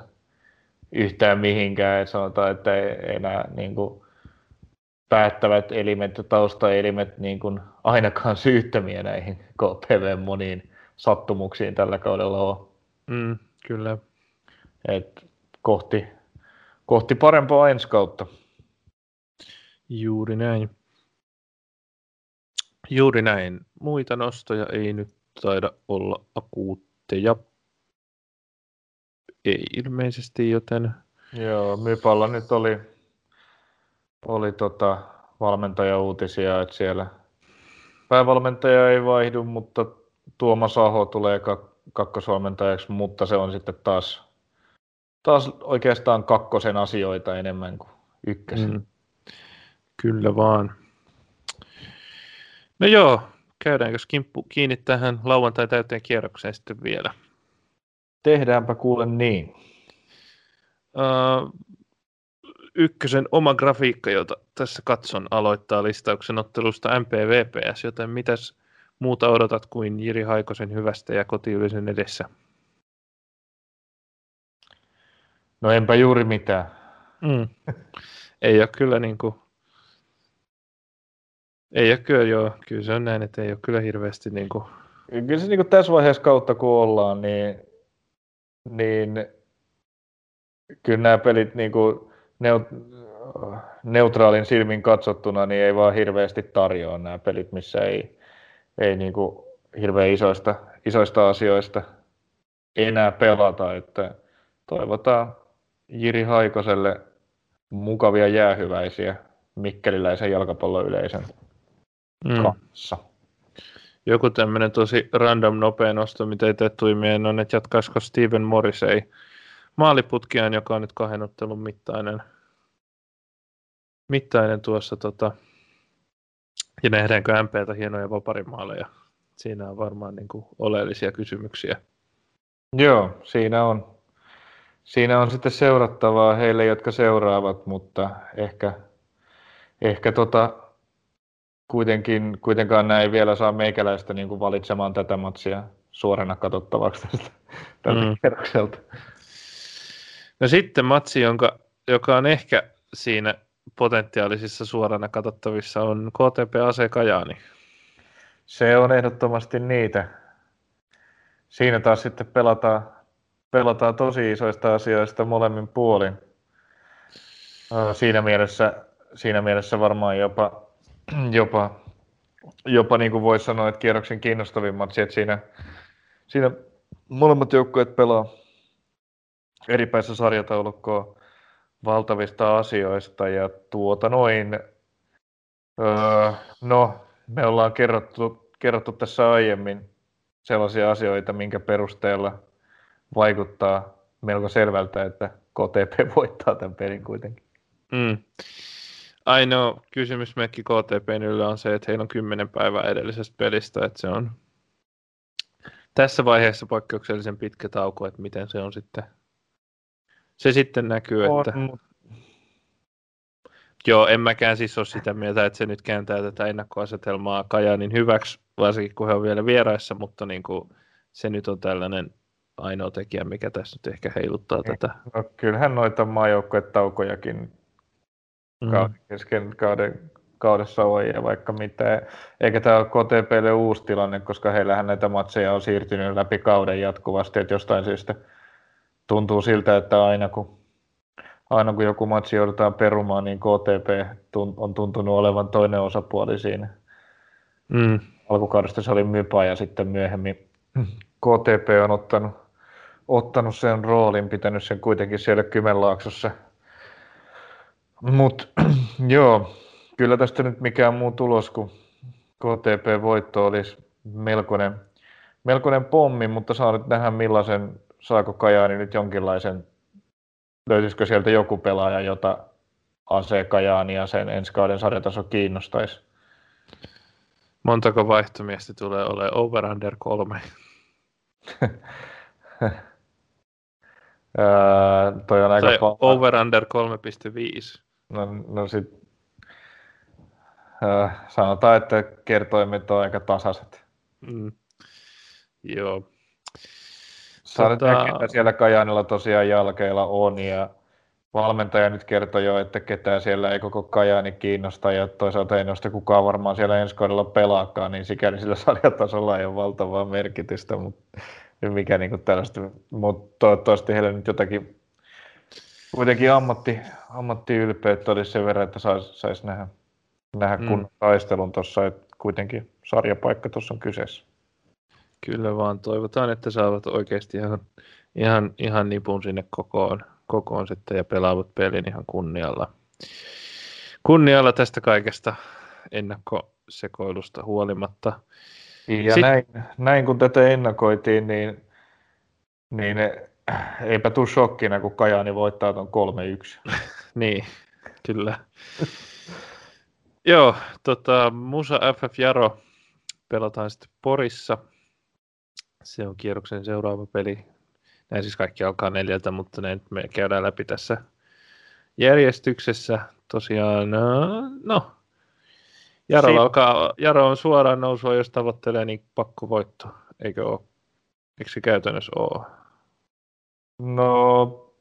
yhtään mihinkään. sanotaan, että ei enää niin kuin päättävät elimet ja taustaelimet niin kuin ainakaan syyttämiä näihin KPV moniin sattumuksiin tällä kaudella on. Mm, kyllä. Et kohti, kohti parempaa ensi kautta. Juuri näin. Juuri näin. Muita nostoja ei nyt taida olla akuutteja. Ei ilmeisesti, joten... Joo, Mypalla nyt oli, oli tota valmentajauutisia, että siellä päävalmentaja ei vaihdu, mutta Tuomas Aho tulee kak- kakkosvalmentajaksi, mutta se on sitten taas, taas oikeastaan kakkosen asioita enemmän kuin ykkösen. Mm. Kyllä vaan. No joo, käydäänkö kimppu kiinni tähän lauantai täyteen kierrokseen sitten vielä? Tehdäänpä kuule niin. Uh, ykkösen oma grafiikka, jota tässä katson, aloittaa listauksen ottelusta MPVPS, joten mitäs muuta odotat kuin Jiri Haikosen hyvästä ja kotiyleisön edessä? No enpä juuri mitään. Mm. Ei ole kyllä niin kuin ei ole kyllä, joo. Kyllä se on näin, että ei ole kyllä hirveästi niin kuin... Kyllä se niin kuin tässä vaiheessa kautta kun ollaan, niin, niin kyllä nämä pelit niin kuin neut, neutraalin silmin katsottuna niin ei vaan hirveästi tarjoa nämä pelit, missä ei, ei niin kuin hirveän isoista, isoista asioista enää pelata. Että toivotaan Jiri Haikoselle mukavia jäähyväisiä mikkeliläisen jalkapalloyleisön mm. kanssa. Joku tämmöinen tosi random nopea nosto, mitä ei tee tuimien on, että jatkaisiko Steven Morrisei maaliputkiaan, joka on nyt kahden ottelun mittainen, mittainen tuossa tota, ja nähdäänkö MPltä hienoja vaparimaaleja. Siinä on varmaan niin kuin oleellisia kysymyksiä. Joo, siinä on, siinä on sitten seurattavaa heille, jotka seuraavat, mutta ehkä, ehkä tota, kuitenkin, kuitenkaan näin vielä saa meikäläistä niin kuin valitsemaan tätä matsia suorana katsottavaksi tästä, tältä mm. kerrokselta. No sitten matsi, jonka, joka on ehkä siinä potentiaalisissa suorana katsottavissa, on KTP Ase Kajaani. Se on ehdottomasti niitä. Siinä taas sitten pelataan, pelataan tosi isoista asioista molemmin puolin. Siinä mielessä, siinä mielessä varmaan jopa [CLEARS THROAT] jopa, jopa niin kuin voisi sanoa, että kierroksen kiinnostavin matsi, että siinä, siinä molemmat joukkueet pelaa eri päissä sarjataulukkoa valtavista asioista ja tuota noin, öö, no me ollaan kerrottu, kerrottu tässä aiemmin sellaisia asioita, minkä perusteella vaikuttaa melko selvältä, että KTP [LAUGHS] voittaa tämän pelin kuitenkin. Mm. Ainoa kysymysmerkki KTP yllä on se, että heillä on kymmenen päivää edellisestä pelistä, että se on tässä vaiheessa poikkeuksellisen pitkä tauko, että miten se on sitten. Se sitten näkyy, on, että... Joo, en mäkään siis ole sitä mieltä, että se nyt kääntää tätä ennakkoasetelmaa Kajanin hyväksi, varsinkin kun he on vielä vieraissa, mutta niin kuin, se nyt on tällainen ainoa tekijä, mikä tässä nyt ehkä heiluttaa niin. tätä. No, kyllähän noita maajoukkuetaukojakin mm. kauden kesken kauden, kaudessa on ja vaikka mitä. Eikä tämä ole KTPlle uusi tilanne, koska heillähän näitä matseja on siirtynyt läpi kauden jatkuvasti, että jostain syystä tuntuu siltä, että aina kun, aina kun joku matsi joudutaan perumaan, niin KTP on tuntunut olevan toinen osapuoli siinä. Mm. Alkukaudesta se oli Mypa ja sitten myöhemmin KTP on ottanut, ottanut sen roolin, pitänyt sen kuitenkin siellä Kymenlaaksossa. Mutta [CLEARS THROAT] joo, kyllä tästä nyt mikään muu tulos kuin KTP-voitto olisi melkoinen, melkoinen pommi, mutta saa nyt nähdä millaisen, saako Kajaani nyt jonkinlaisen, löytyisikö sieltä joku pelaaja, jota AC Kajaani ja sen ensi kauden sarjataso kiinnostaisi. Montako vaihtomiestä tulee olemaan over under kolme? [LAUGHS] öö, toi on aika tai paha. over under 3,5. No, no sit, öö, sanotaan, että kertoimet on aika tasaiset. Mm. Joo. Saa tota... nyt nähdä, siellä Kajanilla tosiaan jalkeilla on ja valmentaja nyt kertoi jo, että ketään siellä ei koko Kajani kiinnosta ja toisaalta ei noista kukaan varmaan siellä ensi kaudella pelaakaan, niin sikäli sillä [LAUGHS] sarjatasolla ei ole valtavaa merkitystä, mutta mikä niin kuin tällaista, mutta toivottavasti heille nyt jotakin kuitenkin ammatti, ammattiylpeyttä olisi sen verran, että saisi sais nähdä, nähdä mm. kun taistelun tuossa, että kuitenkin sarjapaikka tuossa on kyseessä. Kyllä vaan, toivotaan, että saavat oikeasti ihan, ihan, ihan nipun sinne kokoon, kokoon sitten ja pelaavat pelin ihan kunnialla. Kunnialla tästä kaikesta ennakkosekoilusta huolimatta. Ja Sit... näin, näin, kun tätä ennakoitiin, niin, niin eipä tule shokkina, kun Kajaani voittaa tuon 3-1. [LAUGHS] niin, kyllä. Joo, tota, Musa FF Jaro pelataan sitten Porissa. Se on kierroksen seuraava peli. Näin siis kaikki alkaa neljältä, mutta ne me käydään läpi tässä järjestyksessä. Tosiaan, no, Jaro, Siin... alkaa, Jaro on suoraan nousua, jos tavoittelee, niin pakko voitto, eikö ole? Eikö se käytännössä ole? No,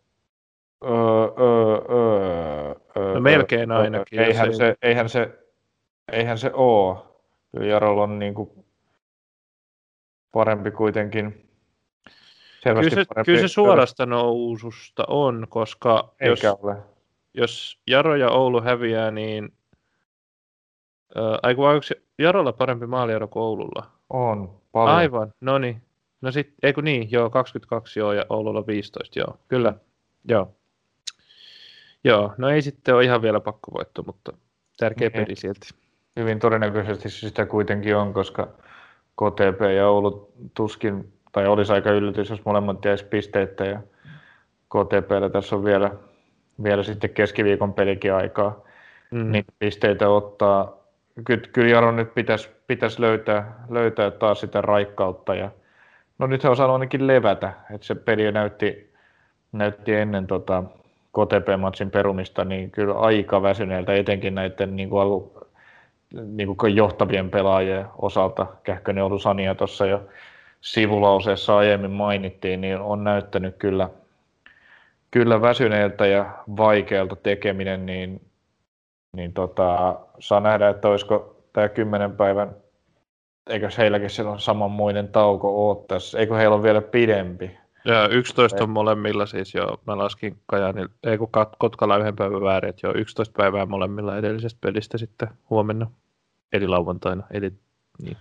öö, öö, öö, no melkein ainakin. Eihän, se, eihän, se, eihän se ole. Kyllä Jarolla on niin kuin parempi kuitenkin. Kyllä se, parempi. kyllä se suorasta noususta on, koska jos, ole. jos Jaro ja Oulu häviää, niin Aiku, onko Jarolla parempi maaliero kuin Oululla? On, paljon. Aivan, no niin. No sit, eikö niin, joo, 22 joo ja Oululla 15, joo, kyllä, joo. Joo, no ei sitten ole ihan vielä pakkovoitto, mutta tärkeä niin. peli silti. Hyvin todennäköisesti sitä kuitenkin on, koska KTP ja Oulu tuskin, tai olisi aika yllätys, jos molemmat jäisi pisteitä ja KTPllä tässä on vielä, vielä sitten keskiviikon pelikin aikaa mm. niitä pisteitä ottaa kyllä, kyllä Jaro nyt pitäisi, pitäisi löytää, löytää taas sitä raikkautta. Ja, no nyt he on ainakin levätä, että se peli näytti, näytti ennen tota, KTP-matsin perumista niin kyllä aika väsyneeltä, etenkin näiden niin kuin, alu, niin kuin johtavien pelaajien osalta. Kähkönen ollut Sania tuossa jo sivulauseessa aiemmin mainittiin, niin on näyttänyt kyllä, kyllä väsyneeltä ja vaikealta tekeminen, niin niin tota, saa nähdä, että olisiko tämä kymmenen päivän, eikö heilläkin silloin samanmoinen tauko ole tässä, eikö heillä ole vielä pidempi? Ja 11 on molemmilla siis jo, mä laskin Kajani, ei kun Kotkalla yhden päivän väärin, että jo 11 päivää molemmilla edellisestä pelistä sitten huomenna, eli lauantaina, eli niin.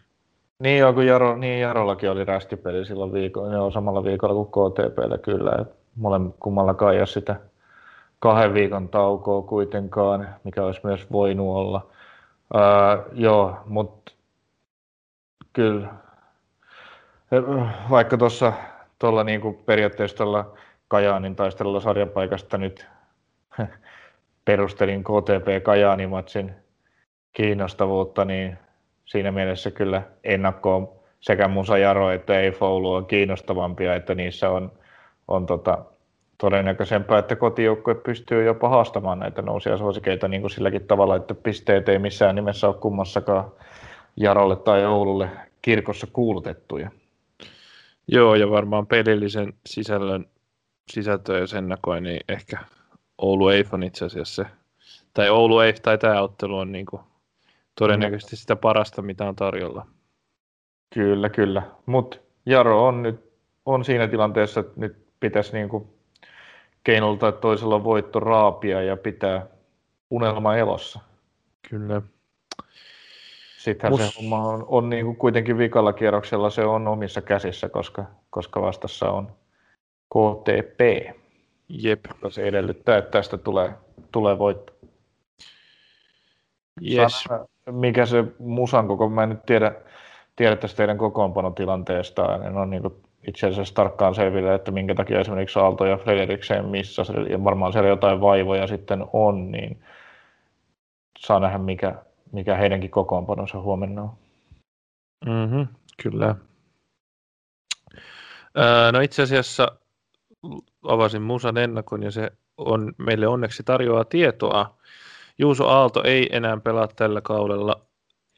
Niin joo, kun Jaro, niin Jarollakin oli rästipeli silloin viikolla, ne on samalla viikolla kuin KTPllä kyllä, että molemmat kummallakaan ei ole sitä kahden viikon taukoa kuitenkaan, mikä olisi myös voinut olla. Ää, joo, mutta kyllä, vaikka tuossa tuolla niin kuin periaatteessa tuolla Kajaanin taistelulla sarjapaikasta nyt [LAUGHS] perustelin KTP Kajaani-matsin kiinnostavuutta, niin siinä mielessä kyllä ennakkoon sekä Musa Jaro että ei Foulu on kiinnostavampia, että niissä on, on tota, todennäköisempää, että kotijoukkue pystyy jopa haastamaan näitä nousia suosikeita niin kuin silläkin tavalla, että pisteet ei missään nimessä ole kummassakaan Jarolle tai Oululle kirkossa kuulutettuja. Joo, ja varmaan pelillisen sisällön sisältöä jos ennakoin, niin ehkä Oulu Eif on itse asiassa se, tai Oulu Eif tai tämä ottelu on niin kuin todennäköisesti sitä parasta, mitä on tarjolla. Kyllä, kyllä. Mutta Jaro on nyt on siinä tilanteessa, että nyt pitäisi niin kuin keinolla tai toisella voitto raapia ja pitää unelma elossa. Kyllä. Sittenhän Mus... se homma on, on niin kuin kuitenkin vikalla kierroksella se on omissa käsissä, koska, koska vastassa on KTP. Jep. Se edellyttää, että tästä tulee, tulee voitto. Yes. Sana, mikä se musan koko, mä en nyt tiedä, tiedä tästä teidän kokoonpanotilanteesta, en ole niin itse asiassa tarkkaan selville, että minkä takia esimerkiksi Aalto ja Frederiksen missä, ja varmaan siellä jotain vaivoja sitten on, niin saa nähdä, mikä, mikä heidänkin kokoonpanonsa huomenna on. Mm-hmm, kyllä. Öö, no itse asiassa avasin Musan ennakon ja se on meille onneksi tarjoaa tietoa. Juuso Aalto ei enää pelaa tällä kaudella,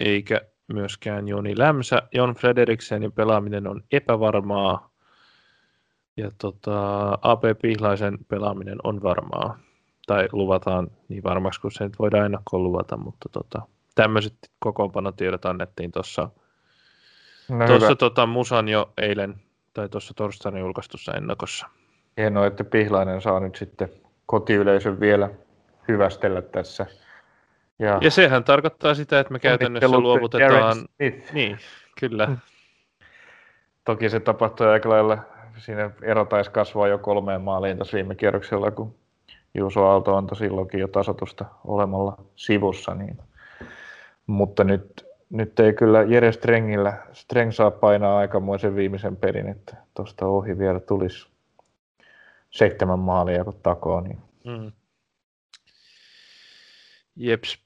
eikä myöskään Joni Lämsä. Jon Frederiksenin pelaaminen on epävarmaa. Ja tota, AP Pihlaisen pelaaminen on varmaa. Tai luvataan niin varmaksi kuin se nyt voidaan ennakkoon luvata, mutta tota, tämmöiset kokoonpanotiedot annettiin tuossa no tuossa tota, Musan jo eilen tai tuossa torstaina julkaistussa ennakossa. Hienoa, että Pihlainen saa nyt sitten kotiyleisön vielä hyvästellä tässä. Ja, ja sehän tarkoittaa sitä, että me käytännössä luovutetaan... Niin, kyllä. [LAUGHS] Toki se tapahtui aika lailla, siinä ero taisi kasvaa jo kolmeen maaliin tässä viime kierroksella, kun Juuso Aalto antoi silloinkin jo tasotusta olemalla sivussa. Niin. Mutta nyt, nyt ei kyllä Jere Strengillä, Streng saa painaa aikamoisen viimeisen pelin, että tuosta ohi vielä tulisi seitsemän maalia kun takoo. Niin. Mm. Jeps.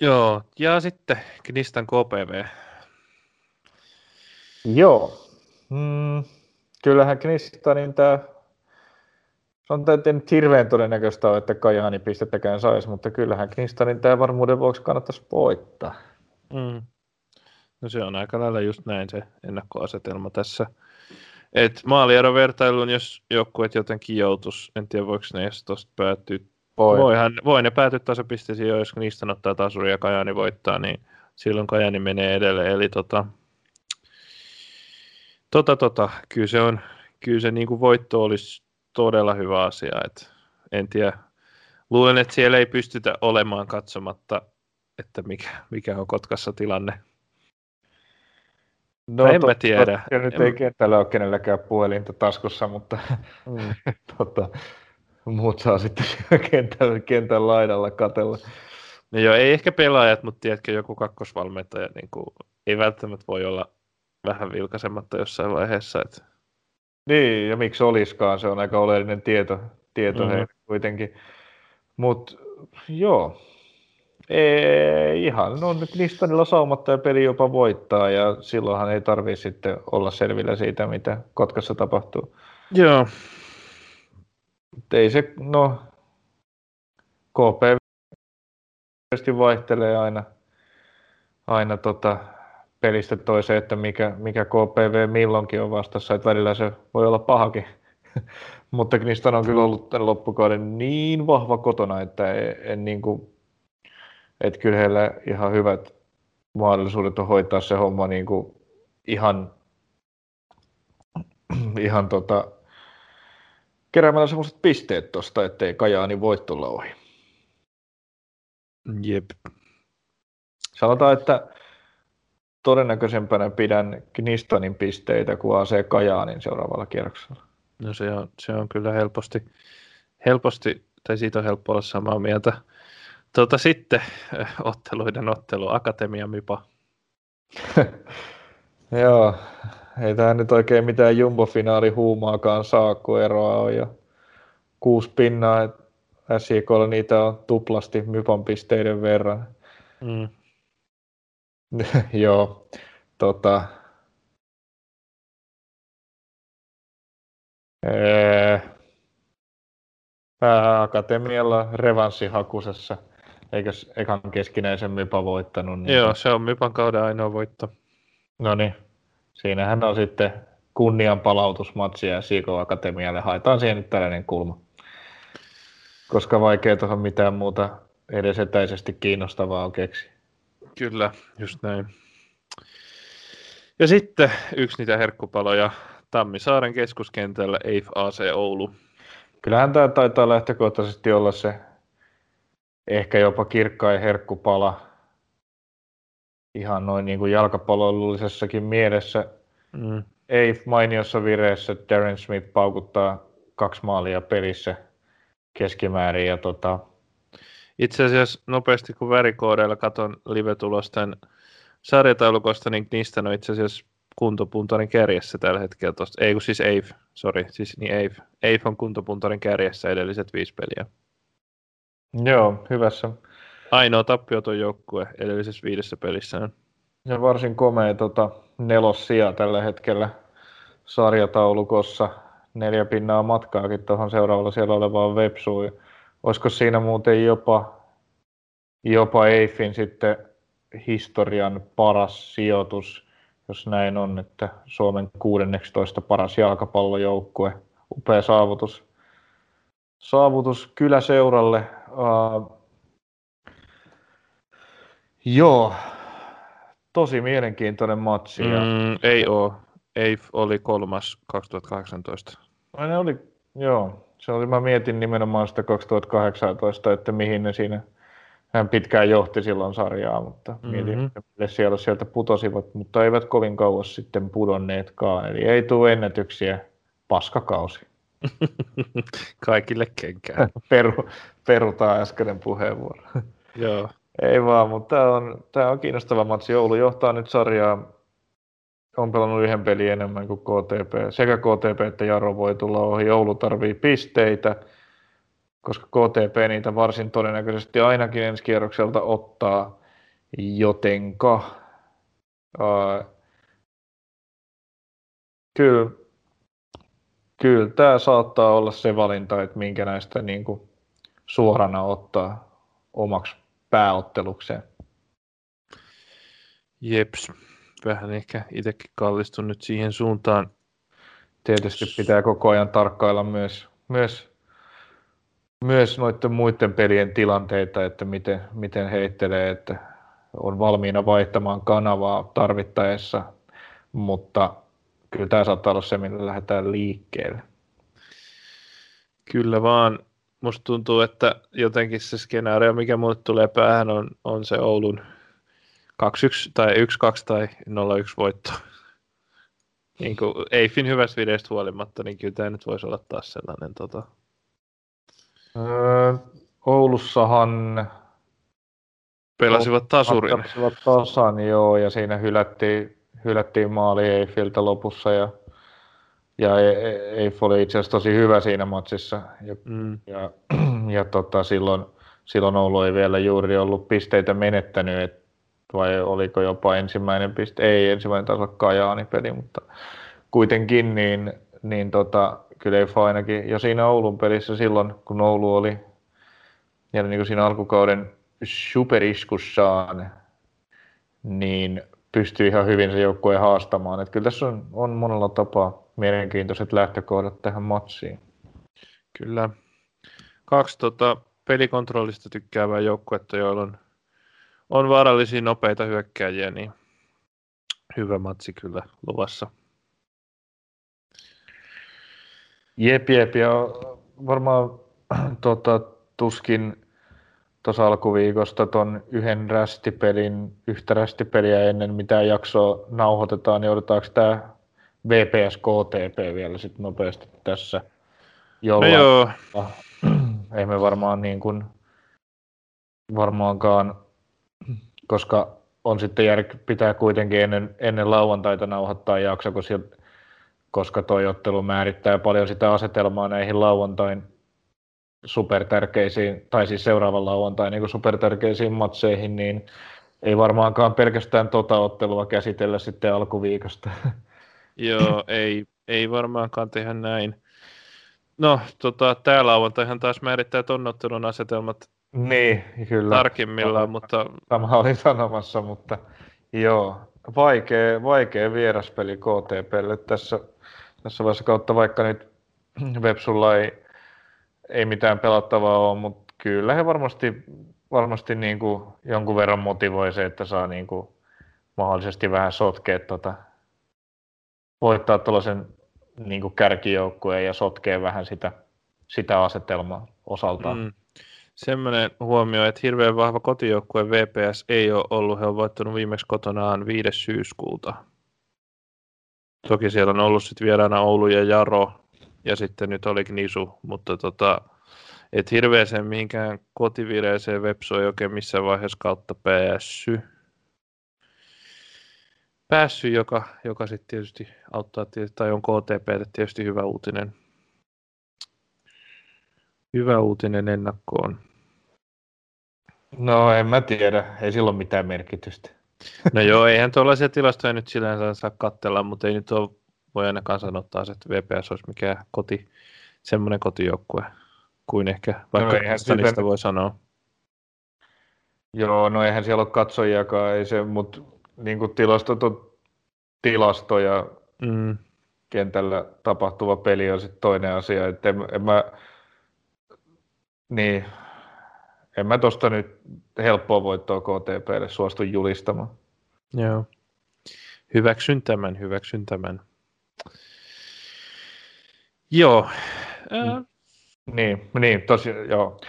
Joo, ja sitten Knistan KPV. Joo. Mm, kyllähän Knistanin tämä on tämä nyt hirveän todennäköistä ole, että Kajaani pistettäkään saisi, mutta kyllähän Knistanin tämä varmuuden vuoksi kannattaisi voittaa. Mm. No se on aika lailla just näin se ennakkoasetelma tässä. Et vertailun, jos joukkueet jotenkin joutus, en tiedä voiko ne jos tuosta päättyy. Voi. Voihan, voi ne päätyä tasapisteisiin jo, jos niistä ottaa tasuri ja Kajani voittaa, niin silloin Kajani menee edelleen. Eli tota, tota, tota, kyllä se on, kyllä se niin kuin voitto olisi todella hyvä asia. Et en tiedä, luulen, että siellä ei pystytä olemaan katsomatta, että mikä, mikä on Kotkassa tilanne. No, en mä tiedä. Ja nyt en... ei kentällä ole kenelläkään puhelinta taskussa, mutta mm. [LAUGHS] tota, muut saa sitten [LAUGHS] kentällä, kentän laidalla katella. No joo, ei ehkä pelaajat, mutta tiedätkö, joku kakkosvalmentaja niin kuin, ei välttämättä voi olla vähän vilkaisematta jossain vaiheessa. Että... Niin, ja miksi olisikaan, se on aika oleellinen tieto, tieto mm-hmm. kuitenkin. Mutta joo, ei, ihan, no nyt Nistanilla saumatta ja peli jopa voittaa ja silloinhan ei tarvii sitten olla selvillä siitä, mitä Kotkassa tapahtuu. Joo. Ei se, no, KP vaihtelee aina, aina tota, pelistä toiseen, että mikä, mikä KPV milloinkin on vastassa, että välillä se voi olla pahakin. [LAUGHS] Mutta Knistan on kyllä ollut tämän loppukauden niin vahva kotona, että en, en niin kuin että kyllä heillä ihan hyvät mahdollisuudet on hoitaa se homma niin kuin ihan, [CLEARS THROAT] ihan tota, keräämällä semmoiset pisteet tuosta, ettei Kajaani voi tulla ohi. Jep. Sanotaan, että todennäköisempänä pidän Knistanin pisteitä kuin AC Kajaanin seuraavalla kierroksella. No se on, se on kyllä helposti, helposti, tai siitä on helppo olla samaa mieltä. Tuota, sitten äh, otteluiden ottelu, Akatemia Mipa. [LAUGHS] Joo, ei tämä nyt oikein mitään jumbo-finaali huumaakaan saa, kun eroa on jo kuusi pinnaa. SJKlla niitä on tuplasti Mypan pisteiden verran. Mm. [LAUGHS] Joo, tota, ee, Akatemialla revanssihakusessa, eikös ekan keskinäisen Mypa voittanut? Niin Joo, se on Mypan kauden ainoa voitto. No niin, siinähän on sitten kunnianpalautusmatsi ja Siiko Akatemialle haetaan siihen nyt tällainen kulma. Koska vaikea tuohon mitään muuta edes etäisesti kiinnostavaa on keksi. Kyllä, just näin. Ja sitten yksi niitä herkkupaloja Tammisaaren keskuskentällä EIF AC Oulu. Kyllähän tämä taitaa lähtökohtaisesti olla se ehkä jopa kirkkain herkkupala ihan noin niin kuin jalkapallollisessakin mielessä. Mm. Ei mainiossa vireessä Darren Smith paukuttaa kaksi maalia pelissä keskimäärin. Ja tota... Itse asiassa nopeasti kun värikoodeilla katon live-tulosten sarjataulukosta, niin niistä on itse asiassa kuntopuntarin kärjessä tällä hetkellä. Tosta. Ei kun siis Eif, sorry, siis niin Eif. Eif on kuntopuntarin kärjessä edelliset viisi peliä. Joo, hyvässä. Ainoa tappioton joukkue edellisessä viidessä pelissä. Ja varsin komea tota, nelossija tällä hetkellä sarjataulukossa. Neljä pinnaa matkaakin tuohon seuraavalla siellä olevaan Vepsuun. Olisiko siinä muuten jopa, jopa Eifin sitten historian paras sijoitus, jos näin on, että Suomen 16 paras jalkapallojoukkue. Upea saavutus. Saavutus kyläseuralle. Uh, joo, tosi mielenkiintoinen matsi. Mm, ei oo. EIF oli kolmas 2018. No, ne oli, joo. Se oli, mä mietin nimenomaan sitä 2018, että mihin ne siinä, hän pitkään johti silloin sarjaa, mutta mm-hmm. mietin, että siellä sieltä putosivat, mutta eivät kovin kauas sitten pudonneetkaan. Eli ei tule ennätyksiä, paskakausi. [LAUGHS] Kaikille kenkään. [LAUGHS] Peru, perutaan äskeinen puheenvuoro. Joo. Ei vaan, mutta tämä on, tämä on kiinnostava matsi. Oulu johtaa nyt sarjaa. On pelannut yhden pelin enemmän kuin KTP. Sekä KTP että Jaro voi tulla ohi. Oulu tarvii pisteitä, koska KTP niitä varsin todennäköisesti ainakin ensi kierrokselta ottaa. Jotenka uh, kyllä, kyllä tämä saattaa olla se valinta, että minkä näistä niin kuin, suorana ottaa omaksi pääottelukseen. Jeps, vähän ehkä itsekin kallistun nyt siihen suuntaan. Tietysti pitää koko ajan tarkkailla myös, myös, myös noiden muiden pelien tilanteita, että miten, miten heittelee, että on valmiina vaihtamaan kanavaa tarvittaessa, mutta kyllä tämä saattaa olla se, millä lähdetään liikkeelle. Kyllä vaan musta tuntuu, että jotenkin se skenaario, mikä mulle tulee päähän, on, on se Oulun 2-1 tai 1-2 tai 0-1 voitto. niin kuin Eifin hyvästä videosta huolimatta, niin kyllä tämä nyt voisi olla taas sellainen. Tota... Öö, Oulussahan pelasivat tasurin. Pelasivat tasan, joo, ja siinä hylättiin, hylättiin maali Eifiltä lopussa, ja ja Eif oli itse asiassa tosi hyvä siinä matsissa. Ja, mm. ja, [CLEARS THROAT] ja tota, silloin, silloin Oulu ei vielä juuri ollut pisteitä menettänyt, et, vai oliko jopa ensimmäinen piste, ei ensimmäinen taso Kajaani peli, mutta kuitenkin niin, niin tota, kyllä Eif ainakin, ja siinä Oulun pelissä silloin, kun Oulu oli ja niin kuin siinä alkukauden superiskussaan, niin pystyi ihan hyvin se joukkue haastamaan. Et kyllä tässä on, on monella tapaa mielenkiintoiset lähtökohdat tähän matsiin. Kyllä. Kaksi tota, pelikontrollista tykkäävää joukkuetta, joilla on, on vaarallisia nopeita hyökkääjiä, niin hyvä matsi kyllä luvassa. Jep, jep, ja varmaan [CLEARS THROAT] tota, tuskin tuossa alkuviikosta ton yhden rästipelin, yhtä rästipeliä ennen mitä jaksoa nauhoitetaan, niin joudutaanko tämä VPS KTP vielä sitten nopeasti tässä jollain. No joo. [CLEARS THROAT] Ei me varmaan niin kuin, varmaankaan, koska on sitten jär, pitää kuitenkin ennen, ennen lauantaita nauhoittaa jakso, koska, toi ottelu määrittää paljon sitä asetelmaa näihin lauantain supertärkeisiin, tai siis seuraavan lauantai niin supertärkeisiin matseihin, niin ei varmaankaan pelkästään tota ottelua käsitellä sitten alkuviikosta. [LAUGHS] Joo, ei, ei varmaankaan tehdä näin. No, tota, tää lauantaihan taas määrittää tonnottelun asetelmat niin, kyllä. tarkemmillaan, sama, mutta... Sama oli sanomassa, mutta joo, vaikea, vaikea vieraspeli KTPlle tässä, tässä vaiheessa kautta, vaikka nyt [CLEARS THROAT] Vepsulla ei, ei mitään pelattavaa ole, mutta kyllä he varmasti, varmasti niin kuin jonkun verran motivoi se, että saa niin kuin mahdollisesti vähän sotkea tota, voittaa tuollaisen niin kärkijoukkueen ja sotkee vähän sitä, sitä asetelmaa osaltaan. Mm. Semmoinen huomio, että hirveän vahva kotijoukkue VPS ei ole ollut. He on voittanut viimeksi kotonaan 5. syyskuuta. Toki siellä on ollut sitten vieraana Oulu ja Jaro, ja sitten nyt oli Nisu, mutta tota, et hirveäseen mihinkään kotivireeseen Vepsu ei oikein missään vaiheessa kautta päässyt. Päässyt, joka, joka sitten tietysti auttaa, tai on KTP tietysti hyvä uutinen. Hyvä uutinen ennakkoon. No en mä tiedä, ei sillä ole mitään merkitystä. No joo, eihän tuollaisia tilastoja nyt sillä saa katsella, mutta ei nyt ole, voi ainakaan sanoa taas, että VPS olisi mikään koti, semmoinen kotijoukkue kuin ehkä vaikka no Stanista sitä... voi sanoa. Joo, no eihän siellä ole katsojiakaan, ei se, mutta niin kuin tilastot on tilastoja, mm. kentällä tapahtuva peli on sitten toinen asia, että en, en mä, niin, en mä tosta nyt helppoa voittoa KTPlle suostu julistamaan. Joo. Hyväksyn tämän, hyväksyn tämän. Joo. Ää... Niin, niin tosi, joo.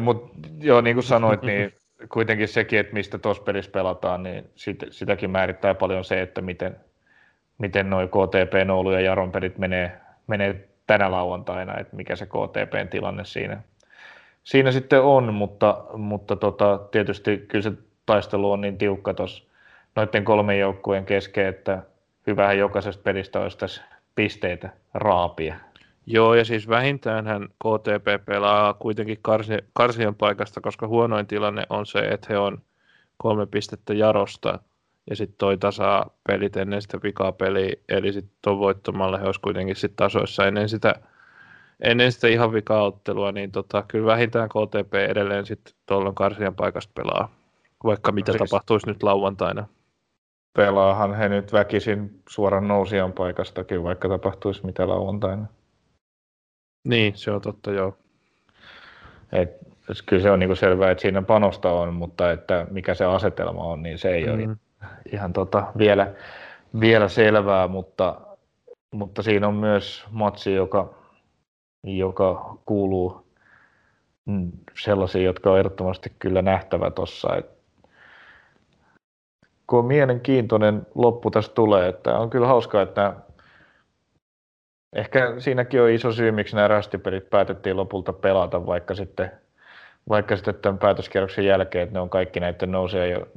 Mutta joo, niin kuin sanoit, niin [LAUGHS] kuitenkin sekin, että mistä tuossa pelissä pelataan, niin sit, sitäkin määrittää paljon se, että miten, miten noin KTP, Oulu ja Jaron pelit menee, menee tänä lauantaina, että mikä se KTPn tilanne siinä, siinä sitten on, mutta, mutta tota, tietysti kyllä se taistelu on niin tiukka tuossa noiden kolmen joukkueen kesken, että hyvähän jokaisesta pelistä olisi tässä pisteitä raapia. Joo, ja siis vähintään hän KTP pelaa kuitenkin karsi, karsian paikasta, koska huonoin tilanne on se, että he on kolme pistettä jarosta, ja sitten toi tasaa pelit ennen sitä peliä, eli sitten tuon voittomalle he olisi kuitenkin sitten tasoissa ennen sitä, ennen sitä ihan vikaottelua, niin tota, kyllä vähintään KTP edelleen sitten tuolla karsian paikasta pelaa, vaikka mitä siis tapahtuisi nyt lauantaina. Pelaahan he nyt väkisin suoran nousijan paikastakin, vaikka tapahtuisi mitä lauantaina. Niin, se on totta, joo. Et, kyllä se on niinku selvää, että siinä panosta on, mutta että mikä se asetelma on, niin se ei mm. ole ihan tota, vielä, vielä selvää, mutta, mutta siinä on myös matsi, joka, joka kuuluu sellaisiin, jotka on ehdottomasti kyllä nähtävä tuossa. Kun mielenkiintoinen loppu tässä tulee, että on kyllä hauskaa, että Ehkä siinäkin on iso syy, miksi nämä rästipelit päätettiin lopulta pelata, vaikka sitten, vaikka sitten tämän päätöskierroksen jälkeen, että ne on kaikki näiden nousee jo,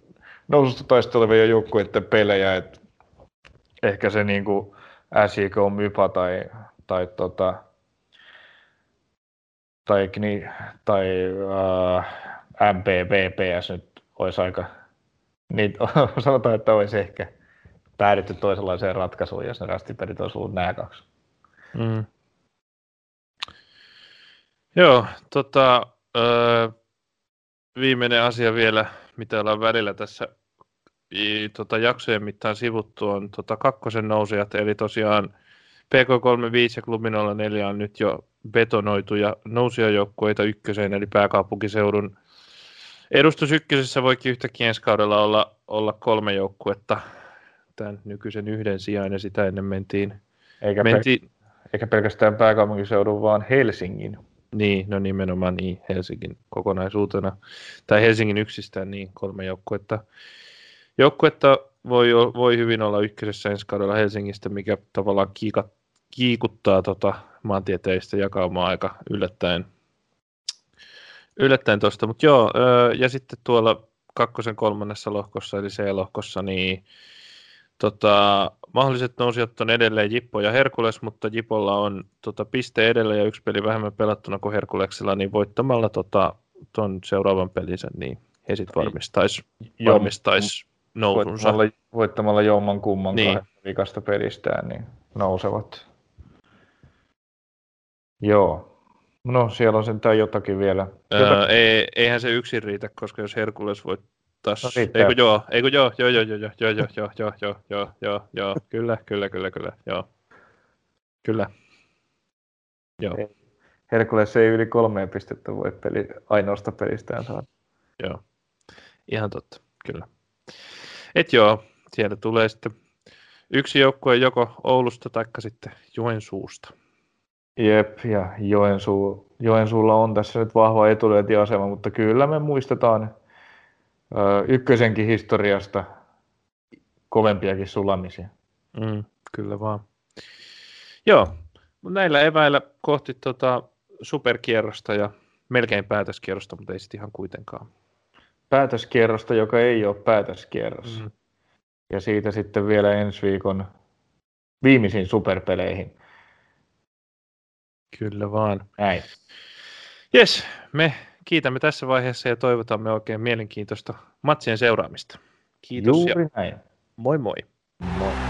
noususta taistelevia joukkueiden pelejä, että ehkä se niin kuin SJK Mypa tai, tai, tota, tai, tai, tai uh, MPVPS nyt olisi aika, niin [LAUGHS] sanotaan, että olisi ehkä päädytty toisenlaiseen ratkaisuun, jos ne rastipelit olisi ollut nämä kaksi. Mm. Joo, tota, öö, viimeinen asia vielä, mitä ollaan välillä tässä i, tota, jaksojen mittaan sivuttu, on tota, kakkosen nousijat, eli tosiaan PK35 ja Klubi 04 on nyt jo betonoituja nousijajoukkueita ykköseen, eli pääkaupunkiseudun edustus ykkösessä voikin yhtäkkiä ensi kaudella olla, olla kolme joukkuetta tämän nykyisen yhden sijaan, ja sitä ennen mentiin, Eikä mentiin, eikä pelkästään pääkaupunkiseudun, vaan Helsingin. Niin, no nimenomaan niin, Helsingin kokonaisuutena, tai Helsingin yksistään niin kolme joukkuetta. Joukkuetta voi, voi hyvin olla ykkösessä ensi kaudella Helsingistä, mikä tavallaan kiika, kiikuttaa tota maantieteistä jakaumaa aika yllättäen. Yllättäen tuosta, mutta joo, ja sitten tuolla kakkosen kolmannessa lohkossa, eli C-lohkossa, niin tota, mahdolliset nousijat on edelleen Jippo ja Herkules, mutta Jipolla on tota, piste edellä ja yksi peli vähemmän pelattuna kuin Herkuleksella, niin voittamalla tota, ton seuraavan pelisen, niin he sitten varmistaisi varmistais nousunsa. Voittamalla, voittamalla jomman kumman niin. vikasta pelistään, niin nousevat. Joo. No siellä on sentään jotakin vielä. Öö, ei, eihän se yksin riitä, koska jos Herkules voittaisi... No, eikö joo, eikö joo, joo, joo, joo, joo, joo, joo, joo, joo, joo, joo, joo, joo, kyllä, kyllä, kyllä, kyllä, joo. Kyllä. Joo. Herkules ei yli kolmeen pistettä voi peli, ainoasta pelistään saada. Joo, ihan totta, kyllä. Et joo, sieltä tulee sitten yksi joukkue joko Oulusta tai sitten Joensuusta. Jep, ja Joensuu, Joensuulla on tässä nyt vahva etulyöntiasema, mutta kyllä me muistetaan ö, ykkösenkin historiasta kovempiakin sulamisia. Mm, kyllä vaan. Joo, näillä eväillä kohti tota superkierrosta ja melkein päätöskierrosta, mutta ei sitten ihan kuitenkaan. Päätöskierrosta, joka ei ole päätöskierros. Mm. Ja siitä sitten vielä ensi viikon viimeisiin superpeleihin. Kyllä vaan. Näin. Jes, me kiitämme tässä vaiheessa ja toivotamme oikein mielenkiintoista matsien seuraamista. Kiitos Juuri ja näin. moi moi. Moi.